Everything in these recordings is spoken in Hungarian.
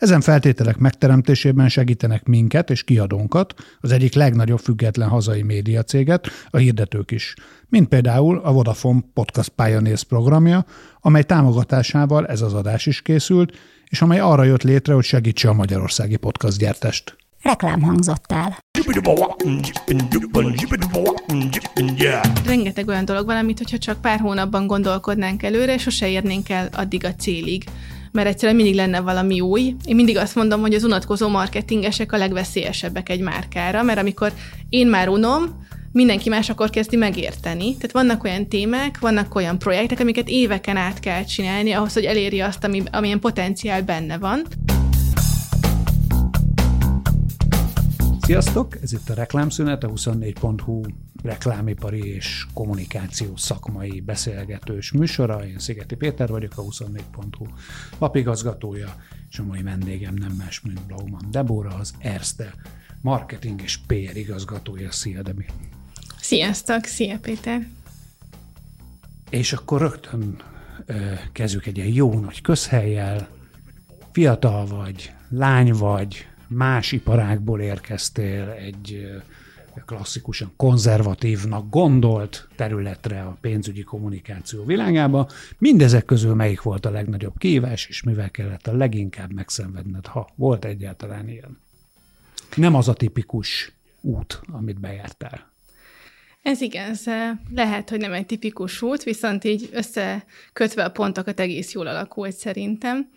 Ezen feltételek megteremtésében segítenek minket és kiadónkat, az egyik legnagyobb független hazai médiacéget, a hirdetők is, mint például a Vodafone Podcast Pioneers programja, amely támogatásával ez az adás is készült, és amely arra jött létre, hogy segítse a magyarországi podcast gyártást. Reklám hangzott el. Rengeteg olyan dolog van, amit hogyha csak pár hónapban gondolkodnánk előre, sose érnénk el addig a célig mert egyszerűen mindig lenne valami új. Én mindig azt mondom, hogy az unatkozó marketingesek a legveszélyesebbek egy márkára, mert amikor én már unom, mindenki más akkor kezdi megérteni. Tehát vannak olyan témák, vannak olyan projektek, amiket éveken át kell csinálni ahhoz, hogy eléri azt, ami, amilyen potenciál benne van. Sziasztok! Ez itt a Reklámszünet, a 24.hu reklámipari és kommunikáció szakmai beszélgetős műsora. Én Szigeti Péter vagyok, a 24.hu lapigazgatója, és a mai vendégem nem más, mint Blauman Debora, az Erste marketing és PR igazgatója. Szia, Debi! Sziasztok! Szia, Péter! És akkor rögtön kezdjük egy ilyen jó nagy közhelyjel. Fiatal vagy, lány vagy, más iparákból érkeztél egy klasszikusan konzervatívnak gondolt területre a pénzügyi kommunikáció világába. Mindezek közül melyik volt a legnagyobb kívás, és mivel kellett a leginkább megszenvedned, ha volt egyáltalán ilyen? Nem az a tipikus út, amit bejártál. Ez igaz, lehet, hogy nem egy tipikus út, viszont így összekötve a pontokat egész jól alakult szerintem.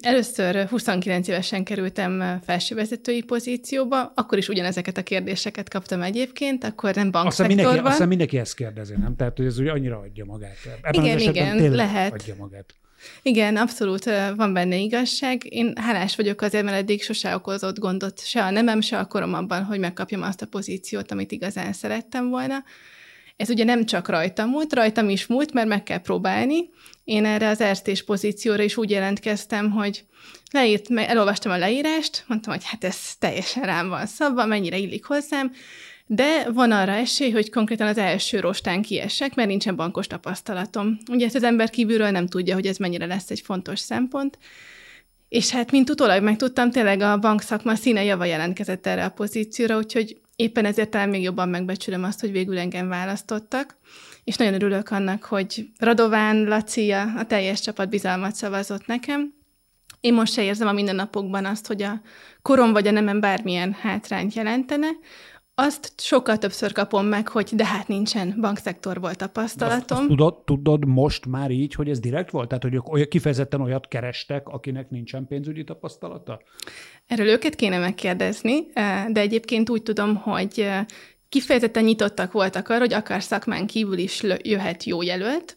Először 29 évesen kerültem felsővezetői pozícióba, akkor is ugyanezeket a kérdéseket kaptam egyébként, akkor nem bankszektorban. Aztán mindenki, aztán mindenki ezt kérdezi, nem? Tehát, hogy ez ugye annyira adja magát. Ebben igen, igen, lehet. Adja magát. Igen, abszolút van benne igazság. Én hálás vagyok azért, mert eddig sose okozott gondot se a nemem, se a korom abban, hogy megkapjam azt a pozíciót, amit igazán szerettem volna. Ez ugye nem csak rajtam múlt, rajtam is múlt, mert meg kell próbálni. Én erre az erstés pozícióra is úgy jelentkeztem, hogy leírt, elolvastam a leírást, mondtam, hogy hát ez teljesen rám van szabva, mennyire illik hozzám, de van arra esély, hogy konkrétan az első rostán kiessek, mert nincsen bankos tapasztalatom. Ugye ezt az ember kívülről nem tudja, hogy ez mennyire lesz egy fontos szempont, és hát, mint utólag megtudtam, tényleg a bankszakma színe java jelentkezett erre a pozícióra, úgyhogy éppen ezért talán még jobban megbecsülöm azt, hogy végül engem választottak, és nagyon örülök annak, hogy Radován, Laci, a teljes csapat bizalmat szavazott nekem. Én most se érzem a mindennapokban azt, hogy a korom vagy a nemem bármilyen hátrányt jelentene, azt sokkal többször kapom meg, hogy de hát nincsen bankszektorból tapasztalatom. Azt, azt tudod, tudod most már így, hogy ez direkt volt? Tehát, hogy olyan, kifejezetten olyat kerestek, akinek nincsen pénzügyi tapasztalata? Erről őket kéne megkérdezni, de egyébként úgy tudom, hogy kifejezetten nyitottak voltak arra, hogy akár szakmán kívül is jöhet jó jelölt.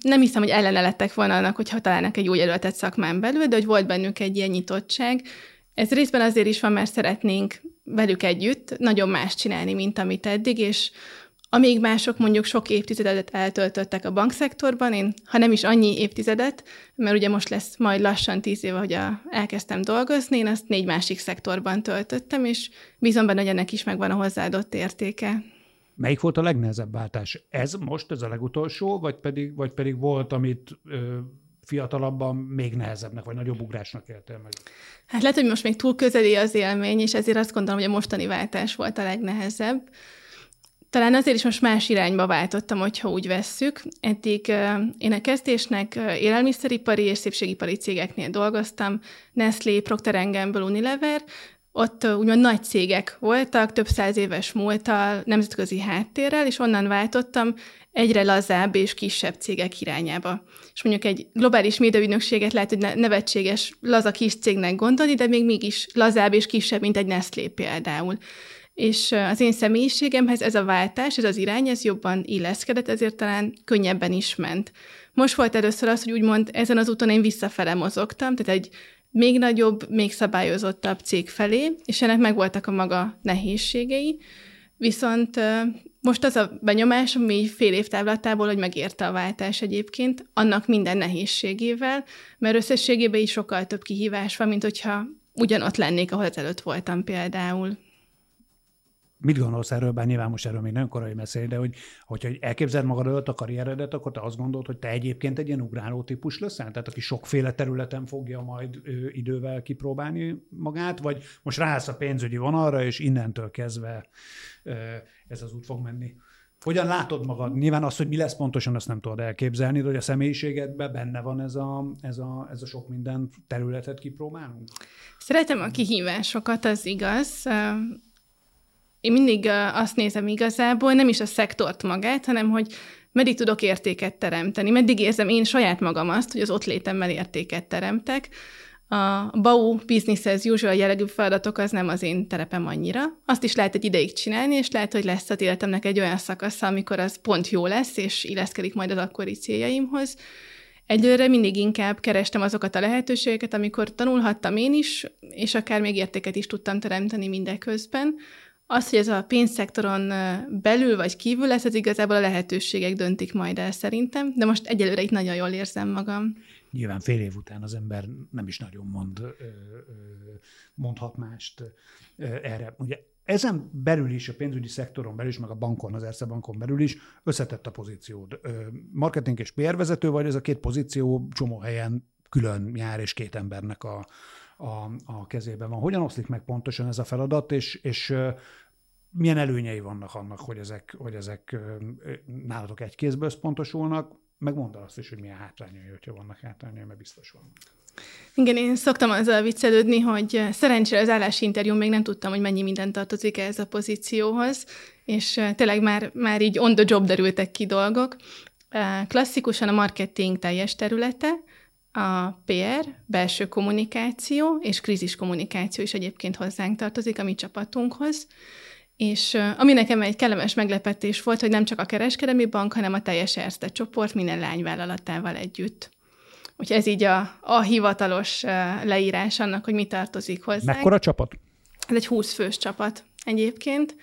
Nem hiszem, hogy ellene lettek volna annak, hogyha találnak egy jó jelöltet szakmán belül, de hogy volt bennük egy ilyen nyitottság, ez részben azért is van, mert szeretnénk velük együtt nagyon más csinálni, mint amit eddig, és amíg mások mondjuk sok évtizedet eltöltöttek a bankszektorban, én, ha nem is annyi évtizedet, mert ugye most lesz majd lassan tíz éve, hogy a, elkezdtem dolgozni, én azt négy másik szektorban töltöttem, és bízom benne, hogy ennek is megvan a hozzáadott értéke. Melyik volt a legnehezebb váltás? Ez most, ez a legutolsó, vagy pedig, vagy pedig volt, amit ö, fiatalabban még nehezebbnek, vagy nagyobb ugrásnak éltél meg? Hát lehet, hogy most még túl közeli az élmény, és ezért azt gondolom, hogy a mostani váltás volt a legnehezebb. Talán azért is most más irányba váltottam, hogyha úgy vesszük. Eddig én a kezdésnek élelmiszeripari és szépségipari cégeknél dolgoztam, Nestlé, Procter Gamble, Unilever, ott úgymond nagy cégek voltak, több száz éves múltal, nemzetközi háttérrel, és onnan váltottam egyre lazább és kisebb cégek irányába. És mondjuk egy globális médiaügynökséget lehet, hogy nevetséges, laza kis cégnek gondolni, de még mégis lazább és kisebb, mint egy Nestlé például. És az én személyiségemhez ez a váltás, ez az irány, ez jobban illeszkedett, ezért talán könnyebben is ment. Most volt először az, hogy úgymond ezen az úton én visszafele mozogtam, tehát egy még nagyobb, még szabályozottabb cég felé, és ennek megvoltak a maga nehézségei, Viszont most az a benyomás, ami fél év távlatából, hogy megérte a váltás egyébként, annak minden nehézségével, mert összességében is sokkal több kihívás van, mint hogyha ugyanott lennék, ahol ezelőtt voltam például. Mit gondolsz erről, bár nyilván most erről még nem korai beszélni, de hogy, hogyha elképzeled magad előtt a karrieredet, akkor te azt gondolod, hogy te egyébként egy ilyen ugráló típus leszel? Tehát aki sokféle területen fogja majd ő, idővel kipróbálni magát, vagy most ráállsz a pénzügyi vonalra, és innentől kezdve ez az út fog menni? Hogyan látod magad? Nyilván az, hogy mi lesz pontosan, azt nem tudod elképzelni, de hogy a személyiségedben benne van ez a, ez a, ez a sok minden területet kipróbálunk? Szeretem a kihívásokat, az igaz. Én mindig azt nézem igazából, nem is a szektort magát, hanem hogy meddig tudok értéket teremteni, meddig érzem én saját magam azt, hogy az ott létemmel értéket teremtek. A BAU business as usual jellegű feladatok az nem az én terepem annyira. Azt is lehet egy ideig csinálni, és lehet, hogy lesz az életemnek egy olyan szakasza, amikor az pont jó lesz, és illeszkedik majd az akkori céljaimhoz. Egyelőre mindig inkább kerestem azokat a lehetőségeket, amikor tanulhattam én is, és akár még értéket is tudtam teremteni mindeközben. Az, hogy ez a pénzszektoron belül vagy kívül lesz, ez igazából a lehetőségek döntik majd el szerintem, de most egyelőre itt nagyon jól érzem magam. Nyilván fél év után az ember nem is nagyon mond, mondhat mást erre. Ugye ezen belül is, a pénzügyi szektoron belül is, meg a bankon, az Erste bankon belül is összetett a pozíciód. Marketing és PR vezető vagy, ez a két pozíció csomó helyen külön jár, és két embernek a, a, a kezében van. Hogyan oszlik meg pontosan ez a feladat, és, és milyen előnyei vannak annak, hogy ezek, hogy ezek nálatok egy kézből összpontosulnak, meg mondd azt is, hogy milyen hátrányai, hogyha vannak hátrányai, mert biztos van. Igen, én szoktam azzal viccelődni, hogy szerencsére az állási interjú még nem tudtam, hogy mennyi minden tartozik ez a pozícióhoz, és tényleg már, már így on the job derültek ki dolgok. Klasszikusan a marketing teljes területe, a PR, belső kommunikáció és krízis kommunikáció is egyébként hozzánk tartozik a mi csapatunkhoz. És ami nekem egy kellemes meglepetés volt, hogy nem csak a kereskedelmi bank, hanem a teljes Erste csoport minden lányvállalatával együtt. Úgyhogy ez így a, a hivatalos leírás annak, hogy mi tartozik hozzá. Mekkora csapat? Ez egy 20 fős csapat egyébként.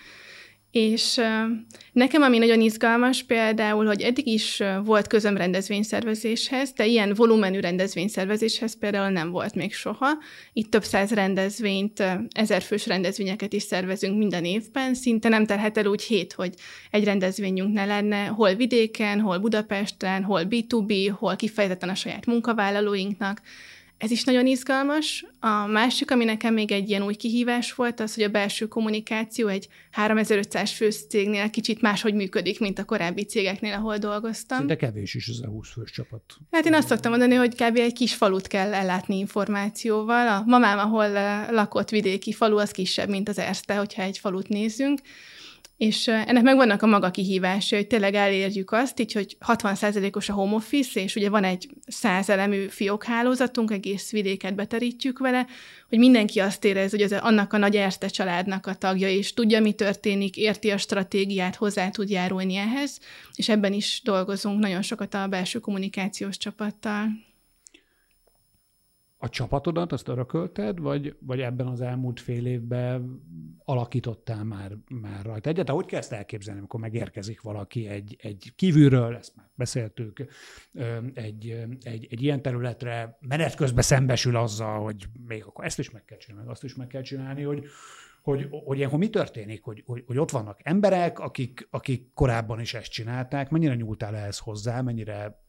És nekem, ami nagyon izgalmas például, hogy eddig is volt közöm rendezvényszervezéshez, de ilyen volumenű rendezvényszervezéshez például nem volt még soha. Itt több száz rendezvényt, ezerfős rendezvényeket is szervezünk minden évben, szinte nem terhet el úgy hét, hogy egy rendezvényünk ne lenne, hol vidéken, hol Budapesten, hol B2B, hol kifejezetten a saját munkavállalóinknak. Ez is nagyon izgalmas. A másik, ami nekem még egy ilyen új kihívás volt, az, hogy a belső kommunikáció egy 3500 fős cégnél kicsit máshogy működik, mint a korábbi cégeknél, ahol dolgoztam. De kevés is ez a 20 fős csapat. Hát én azt szoktam mondani, hogy kb. egy kis falut kell ellátni információval. A mamám, ahol lakott vidéki falu, az kisebb, mint az Erste, hogyha egy falut nézzünk. És ennek megvannak a maga kihívásai, hogy tényleg elérjük azt, így, hogy 60%-os a home office, és ugye van egy 100 elemű fiókhálózatunk, egész vidéket beterítjük vele, hogy mindenki azt érez, hogy az annak a nagy Erste családnak a tagja, és tudja, mi történik, érti a stratégiát, hozzá tud járulni ehhez, és ebben is dolgozunk nagyon sokat a belső kommunikációs csapattal a csapatodat azt örökölted, vagy, vagy ebben az elmúlt fél évben alakítottál már, már rajta egyet? Hogy kell ezt elképzelni, amikor megérkezik valaki egy, egy kívülről, ezt már beszéltük, egy, egy, egy ilyen területre, menet közben szembesül azzal, hogy még akkor ezt is meg kell csinálni, azt is meg kell csinálni, hogy, hogy, hogy ilyenkor mi történik, hogy, hogy, hogy ott vannak emberek, akik, akik korábban is ezt csinálták, mennyire nyúltál ehhez hozzá, mennyire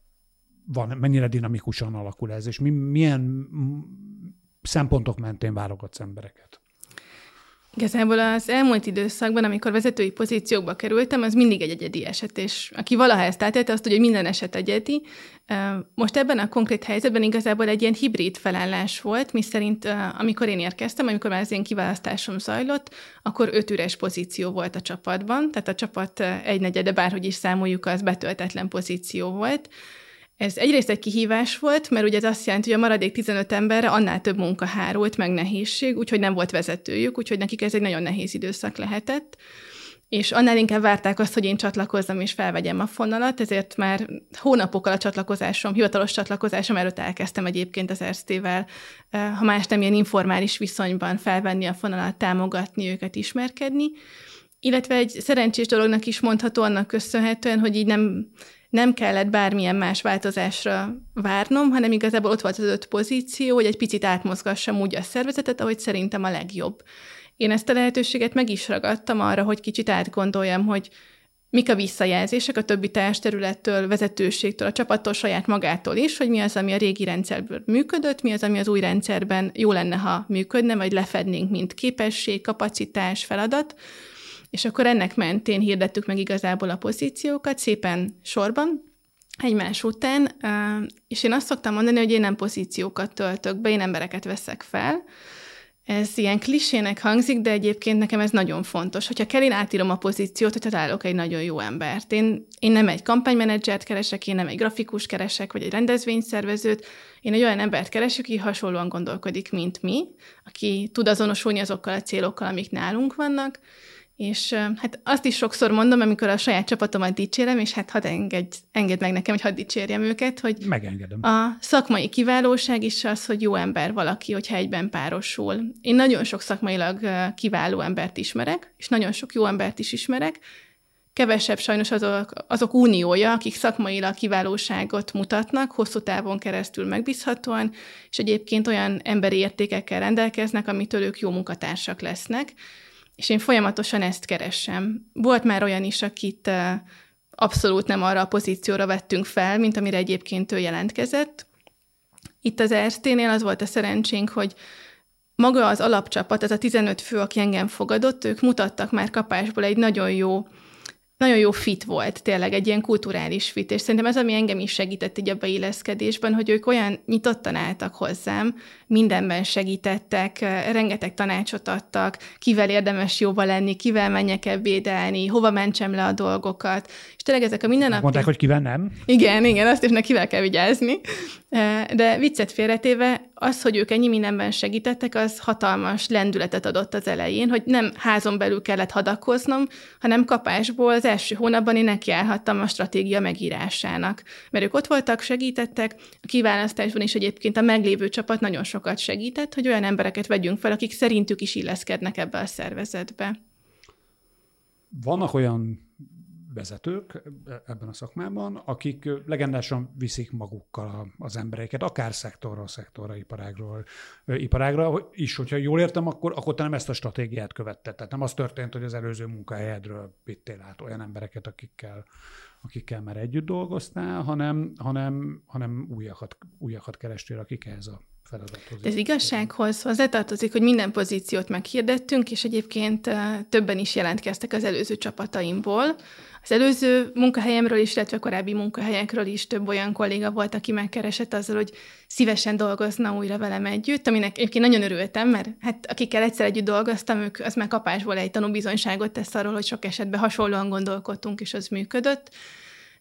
van, mennyire dinamikusan alakul ez, és mi, milyen szempontok mentén válogatsz embereket? Igazából az elmúlt időszakban, amikor vezetői pozíciókba kerültem, az mindig egy egyedi eset, és aki valaha ezt átélte, azt tudja, hogy minden eset egyedi. Most ebben a konkrét helyzetben igazából egy ilyen hibrid felállás volt, mi szerint amikor én érkeztem, amikor már az én kiválasztásom zajlott, akkor öt üres pozíció volt a csapatban, tehát a csapat egynegyede, bárhogy is számoljuk, az betöltetlen pozíció volt. Ez egyrészt egy kihívás volt, mert ugye ez azt jelenti, hogy a maradék 15 emberre annál több munka hárult, meg nehézség, úgyhogy nem volt vezetőjük, úgyhogy nekik ez egy nagyon nehéz időszak lehetett. És annál inkább várták azt, hogy én csatlakozzam és felvegyem a fonalat, ezért már hónapokkal a csatlakozásom, hivatalos csatlakozásom előtt elkezdtem egyébként az Erztével, ha más nem ilyen informális viszonyban felvenni a fonalat, támogatni őket, ismerkedni. Illetve egy szerencsés dolognak is mondható annak köszönhetően, hogy így nem nem kellett bármilyen más változásra várnom, hanem igazából ott volt az öt pozíció, hogy egy picit átmozgassam úgy a szervezetet, ahogy szerintem a legjobb. Én ezt a lehetőséget meg is ragadtam arra, hogy kicsit átgondoljam, hogy mik a visszajelzések a többi területtől, vezetőségtől, a csapattól, saját magától is, hogy mi az, ami a régi rendszerből működött, mi az, ami az új rendszerben jó lenne, ha működne, vagy lefednénk, mint képesség, kapacitás, feladat. És akkor ennek mentén hirdettük meg igazából a pozíciókat szépen sorban, egymás után, és én azt szoktam mondani, hogy én nem pozíciókat töltök be, én embereket veszek fel, ez ilyen klisének hangzik, de egyébként nekem ez nagyon fontos. Hogyha kell, én átírom a pozíciót, hogyha találok egy nagyon jó embert. Én, én nem egy kampánymenedzsert keresek, én nem egy grafikus keresek, vagy egy rendezvényszervezőt. Én egy olyan embert keresek, aki hasonlóan gondolkodik, mint mi, aki tud azonosulni azokkal a célokkal, amik nálunk vannak, és hát azt is sokszor mondom, amikor a saját csapatomat dicsérem, és hát hadd engedj, engedd meg nekem, hogy hadd dicsérjem őket, hogy Megengedem. a szakmai kiválóság is az, hogy jó ember valaki, hogyha egyben párosul. Én nagyon sok szakmailag kiváló embert ismerek, és nagyon sok jó embert is ismerek, kevesebb sajnos azok, azok uniója, akik szakmailag kiválóságot mutatnak, hosszú távon keresztül megbízhatóan, és egyébként olyan emberi értékekkel rendelkeznek, amitől ők jó munkatársak lesznek. És én folyamatosan ezt keresem. Volt már olyan is, akit abszolút nem arra a pozícióra vettünk fel, mint amire egyébként ő jelentkezett. Itt az ERSZT-nél az volt a szerencsénk, hogy maga az alapcsapat, ez a 15 fő, aki engem fogadott, ők mutattak már kapásból egy nagyon jó nagyon jó fit volt, tényleg egy ilyen kulturális fit, és szerintem ez, ami engem is segített így a beilleszkedésben, hogy ők olyan nyitottan álltak hozzám, mindenben segítettek, rengeteg tanácsot adtak, kivel érdemes jóba lenni, kivel menjek ebédelni, hova mentsem le a dolgokat, és tényleg ezek a mindennapi... Mondták, hogy kivel nem? Igen, igen, azt is kivel kell vigyázni. De viccet félretéve, az, hogy ők ennyi mindenben segítettek, az hatalmas lendületet adott az elején, hogy nem házon belül kellett hadakoznom, hanem kapásból az első hónapban én nekiállhattam a stratégia megírásának. Mert ők ott voltak, segítettek, a kiválasztásban is egyébként a meglévő csapat nagyon sokat segített, hogy olyan embereket vegyünk fel, akik szerintük is illeszkednek ebbe a szervezetbe. Vannak olyan vezetők ebben a szakmában, akik legendásan viszik magukkal az embereket, akár szektorról, szektorra, iparágról, iparágra is, hogyha jól értem, akkor, akkor te nem ezt a stratégiát követted. Tehát nem az történt, hogy az előző munkahelyedről vittél át olyan embereket, akikkel, akikkel már együtt dolgoztál, hanem, hanem, hanem újakat, újakat kerestél, akik ehhez a feladathoz. Ez igazsághoz hozzátartozik, hogy minden pozíciót meghirdettünk, és egyébként többen is jelentkeztek az előző csapataimból. Az előző munkahelyemről is, illetve korábbi munkahelyekről is több olyan kolléga volt, aki megkeresett azzal, hogy szívesen dolgozna újra velem együtt, aminek egyébként nagyon örültem, mert hát akikkel egyszer együtt dolgoztam, ők az már kapásból egy tanúbizonyságot tesz arról, hogy sok esetben hasonlóan gondolkodtunk, és az működött.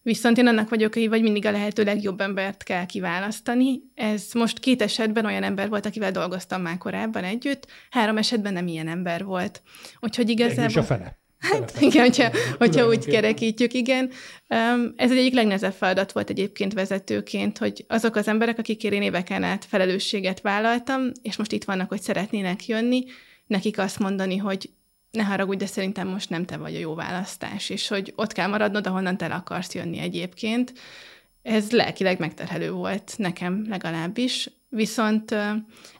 Viszont én annak vagyok, hogy vagy mindig a lehető legjobb embert kell kiválasztani. Ez most két esetben olyan ember volt, akivel dolgoztam már korábban együtt, három esetben nem ilyen ember volt. Úgyhogy igazából... És a fele. Hát igen, hogyha, hogyha úgy kerekítjük, igen. Ez egy egyik legnehezebb feladat volt egyébként vezetőként, hogy azok az emberek, akikért én éveken át felelősséget vállaltam, és most itt vannak, hogy szeretnének jönni, nekik azt mondani, hogy ne haragudj, de szerintem most nem te vagy a jó választás, és hogy ott kell maradnod, ahonnan te akarsz jönni egyébként. Ez lelkileg megterhelő volt nekem legalábbis, viszont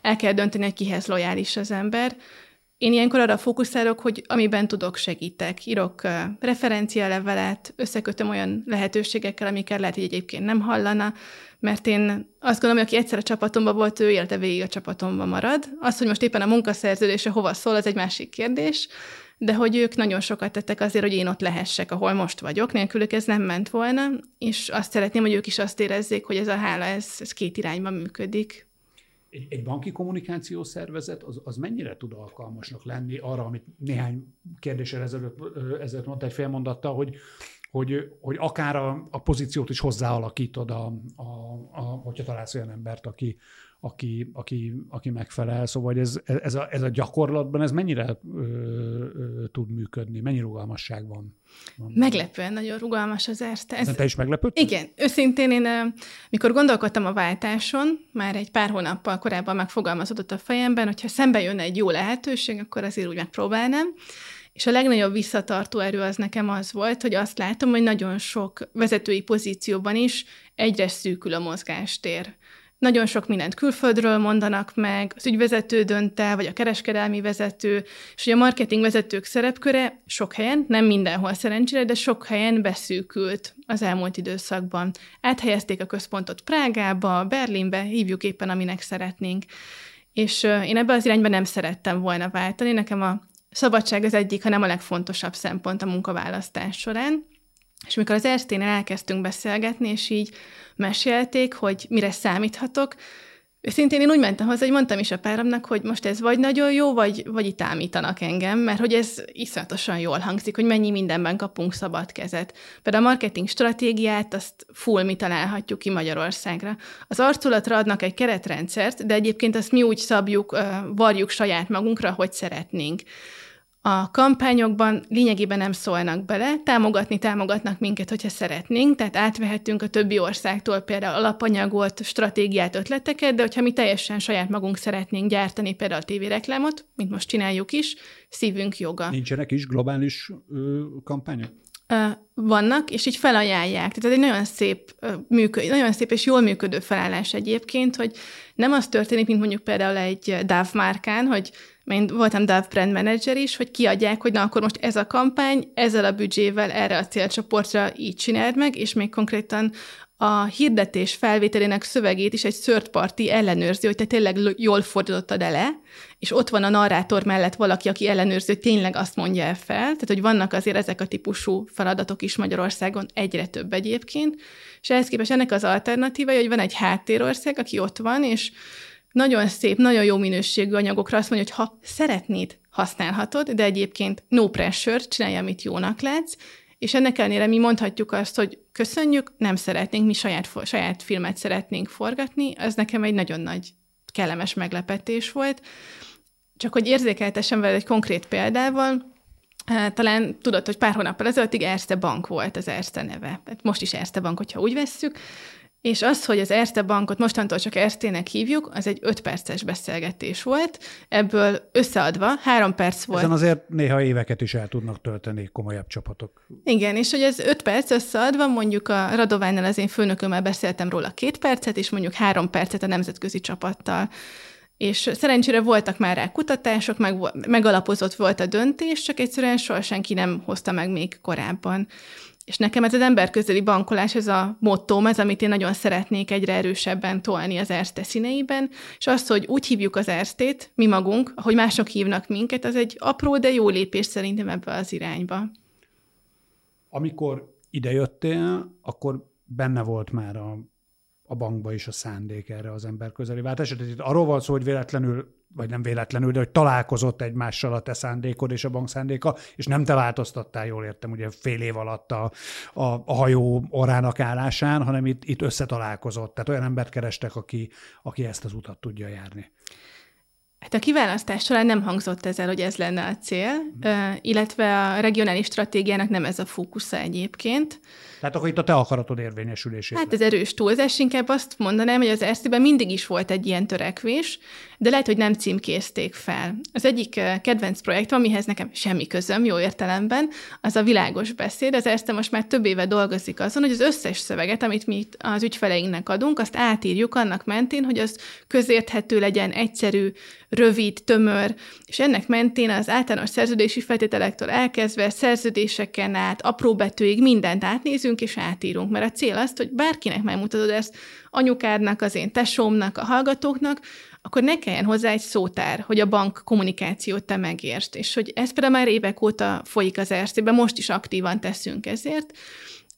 el kell dönteni, hogy kihez lojális az ember. Én ilyenkor arra fókuszálok, hogy amiben tudok, segítek. Írok referencialevelet, összekötöm olyan lehetőségekkel, amikkel lehet, hogy egyébként nem hallana, mert én azt gondolom, hogy aki egyszer a csapatomban volt, ő élte végig a csapatomban marad. Az, hogy most éppen a munkaszerződése hova szól, az egy másik kérdés, de hogy ők nagyon sokat tettek azért, hogy én ott lehessek, ahol most vagyok, nélkülük ez nem ment volna, és azt szeretném, hogy ők is azt érezzék, hogy ez a hála, ez, ez két irányban működik. Egy, egy banki kommunikációs szervezet az, az mennyire tud alkalmasnak lenni arra, amit néhány kérdéssel ezelőtt, ezelőtt mondta egy fél mondatta, hogy hogy, hogy akár a, a pozíciót is hozzáalakítod, a, a, a, hogyha találsz olyan embert, aki, aki, aki, aki megfelel. Szóval ez, ez, a, ez a gyakorlatban, ez mennyire ö, ö, tud működni? Mennyi rugalmasság van? van? Meglepően nagyon rugalmas az Erste. Ez, te is meglepődtél? Igen. Őszintén én, mikor gondolkodtam a váltáson, már egy pár hónappal korábban megfogalmazódott a fejemben, hogyha szembe jönne egy jó lehetőség, akkor azért úgy megpróbálnám És a legnagyobb visszatartó erő az nekem az volt, hogy azt látom, hogy nagyon sok vezetői pozícióban is egyre szűkül a mozgástér. Nagyon sok mindent külföldről mondanak meg, az ügyvezető dönt el, vagy a kereskedelmi vezető, és hogy a marketing vezetők szerepköre sok helyen, nem mindenhol szerencsére, de sok helyen beszűkült az elmúlt időszakban. Áthelyezték a központot Prágába, Berlinbe, hívjuk éppen, aminek szeretnénk. És én ebbe az irányba nem szerettem volna váltani. Nekem a szabadság az egyik, hanem a legfontosabb szempont a munkaválasztás során. És mikor az Ersténél elkezdtünk beszélgetni, és így mesélték, hogy mire számíthatok, Őszintén én úgy mentem hozzá, hogy mondtam is a páramnak, hogy most ez vagy nagyon jó, vagy, vagy itt ámítanak engem, mert hogy ez iszonyatosan jól hangzik, hogy mennyi mindenben kapunk szabad kezet. Például a marketing stratégiát, azt full mi találhatjuk ki Magyarországra. Az arculatra adnak egy keretrendszert, de egyébként azt mi úgy szabjuk, varjuk saját magunkra, hogy szeretnénk a kampányokban lényegében nem szólnak bele, támogatni támogatnak minket, hogyha szeretnénk, tehát átvehetünk a többi országtól például alapanyagot, stratégiát, ötleteket, de hogyha mi teljesen saját magunk szeretnénk gyártani például a tévéreklámot, mint most csináljuk is, szívünk joga. Nincsenek is globális ö, kampányok? vannak, és így felajánlják. Tehát ez egy nagyon szép, működ, nagyon szép és jól működő felállás egyébként, hogy nem az történik, mint mondjuk például egy DAV márkán, hogy én voltam DAV brand manager is, hogy kiadják, hogy na akkor most ez a kampány, ezzel a büdzsével erre a célcsoportra így csináld meg, és még konkrétan a hirdetés felvételének szövegét is egy third party ellenőrzi, hogy te tényleg jól fordítottad ele, és ott van a narrátor mellett valaki, aki ellenőrzi, hogy tényleg azt mondja el fel. Tehát, hogy vannak azért ezek a típusú feladatok is Magyarországon, egyre több egyébként. És ehhez képest ennek az alternatíva, hogy van egy háttérország, aki ott van, és nagyon szép, nagyon jó minőségű anyagokra azt mondja, hogy ha szeretnéd, használhatod, de egyébként no pressure, csinálja, amit jónak látsz, és ennek ellenére mi mondhatjuk azt, hogy köszönjük, nem szeretnénk, mi saját, saját filmet szeretnénk forgatni, ez nekem egy nagyon nagy kellemes meglepetés volt. Csak hogy érzékeltessem vele egy konkrét példával, hát, talán tudod, hogy pár hónappal ezelőttig Erste Bank volt az Erste neve. Hát most is Erste Bank, hogyha úgy vesszük. És az, hogy az Erste bankot mostantól csak Erstének hívjuk, az egy öt perces beszélgetés volt. Ebből összeadva három perc volt. Ezen azért néha éveket is el tudnak tölteni komolyabb csapatok. Igen, és hogy ez öt perc összeadva, mondjuk a Radovánnal az én főnökömmel beszéltem róla két percet, és mondjuk három percet a nemzetközi csapattal. És szerencsére voltak már rá kutatások, meg, megalapozott volt a döntés, csak egyszerűen soha senki nem hozta meg még korábban. És nekem ez az emberközeli bankolás, ez a mottóm, ez, amit én nagyon szeretnék egyre erősebben tolni az Erste színeiben, és az, hogy úgy hívjuk az Erstét, mi magunk, ahogy mások hívnak minket, az egy apró, de jó lépés szerintem ebbe az irányba. Amikor idejöttél, akkor benne volt már a, a bankba is a szándék erre az emberközeli váltás. Tehát itt arról van szó, hogy véletlenül vagy nem véletlenül, de hogy találkozott egymással a te szándékod és a bank szándéka, és nem te változtattál, jól értem, ugye fél év alatt a, a, a hajó orának állásán, hanem itt, itt összetalálkozott. Tehát olyan embert kerestek, aki, aki ezt az utat tudja járni. Hát a kiválasztás során nem hangzott ezzel, hogy ez lenne a cél, illetve a regionális stratégiának nem ez a fókusza egyébként. Tehát akkor itt a te akaratod érvényesülését. Hát ez erős túlzás, inkább azt mondanám, hogy az ersztében mindig is volt egy ilyen törekvés, de lehet, hogy nem címkézték fel. Az egyik kedvenc projekt, amihez nekem semmi közöm, jó értelemben, az a világos beszéd. Az Erste most már több éve dolgozik azon, hogy az összes szöveget, amit mi az ügyfeleinknek adunk, azt átírjuk annak mentén, hogy az közérthető legyen, egyszerű, rövid, tömör, és ennek mentén az általános szerződési feltételektől elkezdve szerződéseken át, apró betűig mindent átnézünk és átírunk, mert a cél az, hogy bárkinek megmutatod ezt, anyukádnak, az én tesómnak, a hallgatóknak, akkor ne kelljen hozzá egy szótár, hogy a bank kommunikációt te megértsd. És hogy ez például már évek óta folyik az erszében, most is aktívan teszünk ezért,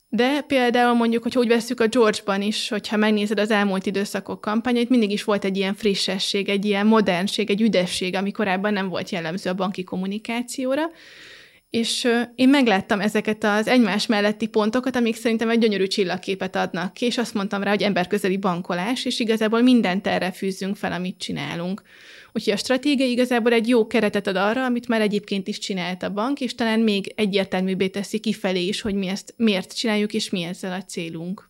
de például mondjuk, hogy úgy veszük a George-ban is, hogyha megnézed az elmúlt időszakok kampányait, mindig is volt egy ilyen frissesség, egy ilyen modernség, egy üdesség, ami korábban nem volt jellemző a banki kommunikációra. És én megláttam ezeket az egymás melletti pontokat, amik szerintem egy gyönyörű csillagképet adnak ki, és azt mondtam rá, hogy emberközeli bankolás, és igazából mindent erre fűzzünk fel, amit csinálunk. Úgyhogy a stratégia igazából egy jó keretet ad arra, amit már egyébként is csinált a bank, és talán még egyértelműbbé teszi kifelé is, hogy mi ezt miért csináljuk, és mi ezzel a célunk.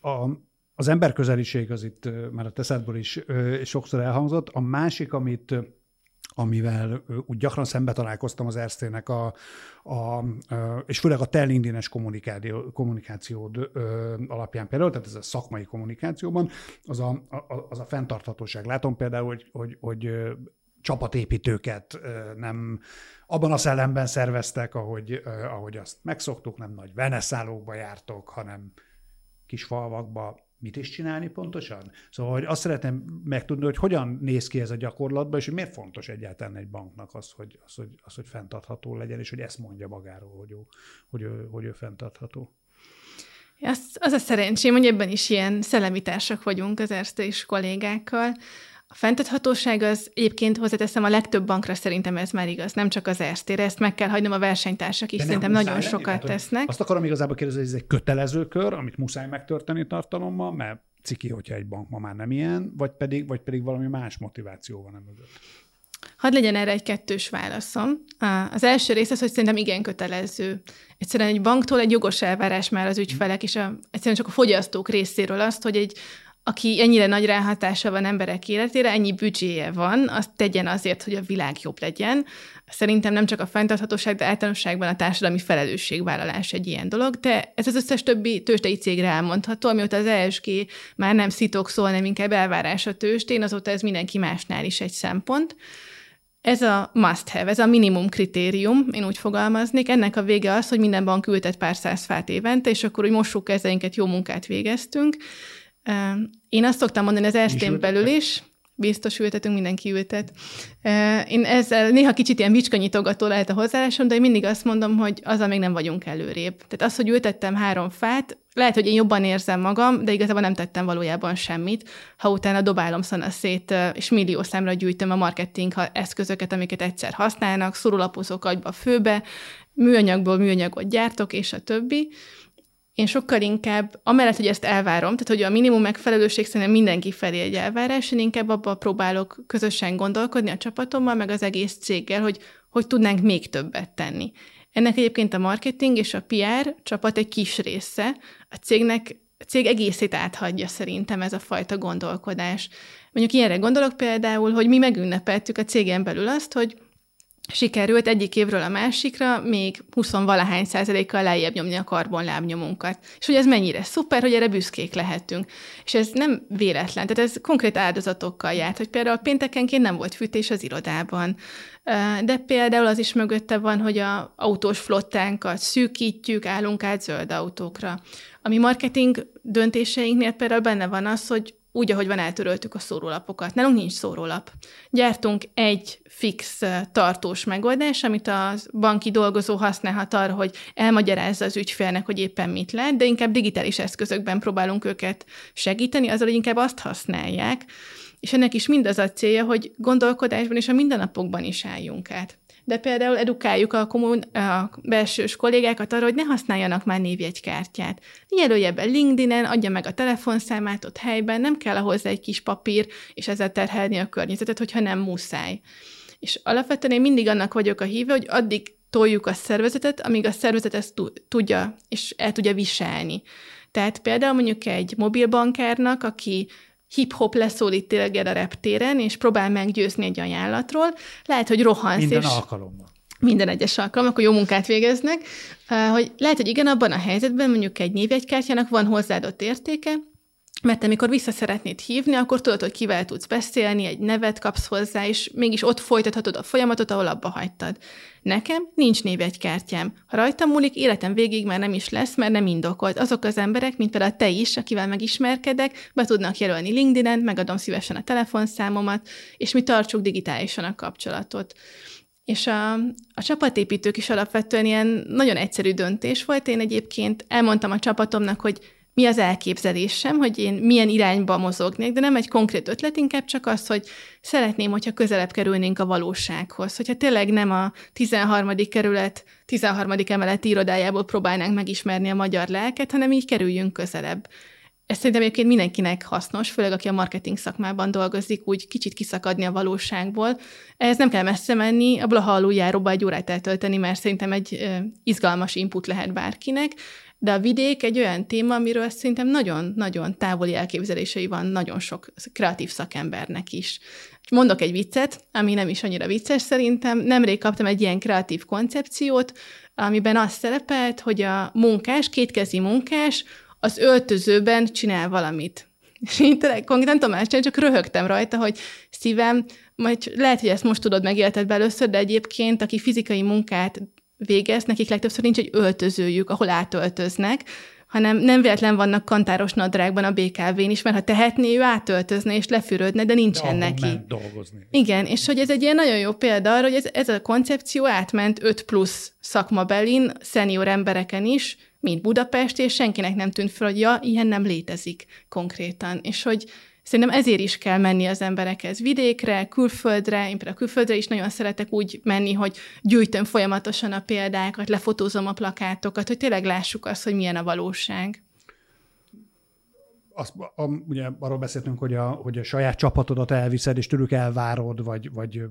A, az emberközeliség az itt már a teszedből is sokszor elhangzott. A másik, amit amivel úgy gyakran szembe találkoztam az Erztének a, a, és főleg a te LinkedIn-es kommunikáció, kommunikációd alapján például, tehát ez a szakmai kommunikációban, az a, a, az a fenntarthatóság. Látom például, hogy, hogy, hogy csapatépítőket nem abban a szellemben szerveztek, ahogy, ahogy azt megszoktuk, nem nagy veneszállókba jártok, hanem kis falvakba mit is csinálni pontosan? Szóval hogy azt szeretném megtudni, hogy hogyan néz ki ez a gyakorlatban, és hogy miért fontos egyáltalán egy banknak az, hogy, az, hogy, az, hogy fenntartható legyen, és hogy ezt mondja magáról, hogy ő, hogy ő, hogy ő fenntartható. Az, az a szerencsém, hogy ebben is ilyen szellemítársak vagyunk az Erste és kollégákkal, a fenntarthatóság az egyébként hozzáteszem a legtöbb bankra szerintem ez már igaz, nem csak az Erztére, ezt meg kell hagynom a versenytársak is, szerintem nagyon lenni, sokat tehát, tesznek. Azt akarom igazából kérdezni, hogy ez egy kötelező kör, amit muszáj megtörténni tartalommal, mert ciki, hogyha egy bank ma már nem ilyen, vagy pedig, vagy pedig valami más motiváció van mögött. Hadd legyen erre egy kettős válaszom. Az első rész az, hogy szerintem igen kötelező. Egyszerűen egy banktól egy jogos elvárás már az ügyfelek, és a, egyszerűen csak a fogyasztók részéről azt, hogy egy aki ennyire nagy ráhatása van emberek életére, ennyi büdzséje van, azt tegyen azért, hogy a világ jobb legyen. Szerintem nem csak a fenntarthatóság, de általánosságban a társadalmi felelősségvállalás egy ilyen dolog, de ez az összes többi tőzsdei cégre elmondható, amióta az ESG már nem szitok szól, hanem inkább elvárás a tőzsdén, azóta ez mindenki másnál is egy szempont. Ez a must have, ez a minimum kritérium, én úgy fogalmaznék. Ennek a vége az, hogy minden bank ültet pár száz fát évente, és akkor úgy mossuk kezeinket, jó munkát végeztünk. Én azt szoktam mondani az estén belül is, biztos ültetünk, mindenki ültet. Én ezzel néha kicsit ilyen vicskanyitogató lehet a hozzáállásom, de én mindig azt mondom, hogy azzal még nem vagyunk előrébb. Tehát az, hogy ültettem három fát, lehet, hogy én jobban érzem magam, de igazából nem tettem valójában semmit. Ha utána dobálom szana szét, és millió számra gyűjtöm a marketing eszközöket, amiket egyszer használnak, szorulapozok agyba főbe, műanyagból műanyagot gyártok, és a többi én sokkal inkább, amellett, hogy ezt elvárom, tehát hogy a minimum megfelelőség szerintem mindenki felé egy elvárás, én inkább abba próbálok közösen gondolkodni a csapatommal, meg az egész céggel, hogy hogy tudnánk még többet tenni. Ennek egyébként a marketing és a PR csapat egy kis része. A cégnek a cég egészét áthagyja szerintem ez a fajta gondolkodás. Mondjuk ilyenre gondolok például, hogy mi megünnepeltük a cégen belül azt, hogy sikerült egyik évről a másikra még 20-valahány százalékkal lejjebb nyomni a karbonlábnyomunkat. És hogy ez mennyire szuper, hogy erre büszkék lehetünk. És ez nem véletlen, tehát ez konkrét áldozatokkal járt, hogy például péntekenként nem volt fűtés az irodában, de például az is mögötte van, hogy a autós flottánkat szűkítjük, állunk át zöld autókra. A mi marketing döntéseinknél például benne van az, hogy úgy, ahogy van, eltöröltük a szórólapokat. Nálunk nincs szórólap. Gyártunk egy fix tartós megoldás, amit a banki dolgozó használhat arra, hogy elmagyarázza az ügyfélnek, hogy éppen mit lát, de inkább digitális eszközökben próbálunk őket segíteni, azzal, hogy inkább azt használják, és ennek is mindaz a célja, hogy gondolkodásban és a mindennapokban is álljunk át de például edukáljuk a, kommun, a belsős kollégákat arra, hogy ne használjanak már névjegykártyát. Jelölje be LinkedIn-en, adja meg a telefonszámát ott helyben, nem kell hozzá egy kis papír, és ezzel terhelni a környezetet, hogyha nem muszáj. És alapvetően én mindig annak vagyok a híve, hogy addig toljuk a szervezetet, amíg a szervezet ezt tudja, és el tudja viselni. Tehát például mondjuk egy mobilbankárnak, aki hip-hop leszólít tényleg a reptéren, és próbál meggyőzni egy ajánlatról. Lehet, hogy rohansz. Minden és alkalommal. Minden egyes alkalommal, akkor jó munkát végeznek, hogy lehet, hogy igen, abban a helyzetben mondjuk egy névjegykártyának van hozzáadott értéke, mert amikor vissza szeretnéd hívni, akkor tudod, hogy kivel tudsz beszélni, egy nevet kapsz hozzá, és mégis ott folytathatod a folyamatot, ahol abba hagytad. Nekem nincs névjegykártyám. Ha rajtam múlik, életem végig már nem is lesz, mert nem indokolt. Azok az emberek, mint például te is, akivel megismerkedek, be tudnak jelölni LinkedIn-en, megadom szívesen a telefonszámomat, és mi tartsuk digitálisan a kapcsolatot. És a, a csapatépítők is alapvetően ilyen nagyon egyszerű döntés volt. Én egyébként elmondtam a csapatomnak, hogy mi az elképzelésem, hogy én milyen irányba mozognék, de nem egy konkrét ötlet, inkább csak az, hogy szeretném, hogyha közelebb kerülnénk a valósághoz, hogyha tényleg nem a 13. kerület 13. emeleti irodájából próbálnánk megismerni a magyar lelket, hanem így kerüljünk közelebb. Ez szerintem egyébként mindenkinek hasznos, főleg aki a marketing szakmában dolgozik, úgy kicsit kiszakadni a valóságból. Ez nem kell messze menni, a Blaha aluljáróba egy órát eltölteni, mert szerintem egy izgalmas input lehet bárkinek. De a vidék egy olyan téma, amiről szerintem nagyon-nagyon távoli elképzelései van nagyon sok kreatív szakembernek is. Mondok egy viccet, ami nem is annyira vicces szerintem. Nemrég kaptam egy ilyen kreatív koncepciót, amiben az szerepelt, hogy a munkás, kétkezi munkás az öltözőben csinál valamit. És én tényleg konkrétan Tomás, csak röhögtem rajta, hogy szívem, majd lehet, hogy ezt most tudod megélted belőször, de egyébként, aki fizikai munkát végez, nekik legtöbbször nincs egy öltözőjük, ahol átöltöznek, hanem nem véletlen vannak kantáros nadrágban a BKV-n is, mert ha tehetné, ő átöltözne és lefürödne, de nincsen de neki. dolgozni. Igen, és hogy ez egy ilyen nagyon jó példa arra, hogy ez, ez a koncepció átment 5 plusz szakmabelin, szenior embereken is, mint Budapest, és senkinek nem tűnt fel, hogy ja, ilyen nem létezik konkrétan. És hogy Szerintem ezért is kell menni az emberekhez vidékre, külföldre. Én például külföldre is nagyon szeretek úgy menni, hogy gyűjtöm folyamatosan a példákat, lefotózom a plakátokat, hogy tényleg lássuk azt, hogy milyen a valóság azt, a, ugye arról beszéltünk, hogy a, hogy a saját csapatodat elviszed, és tőlük elvárod, vagy, vagy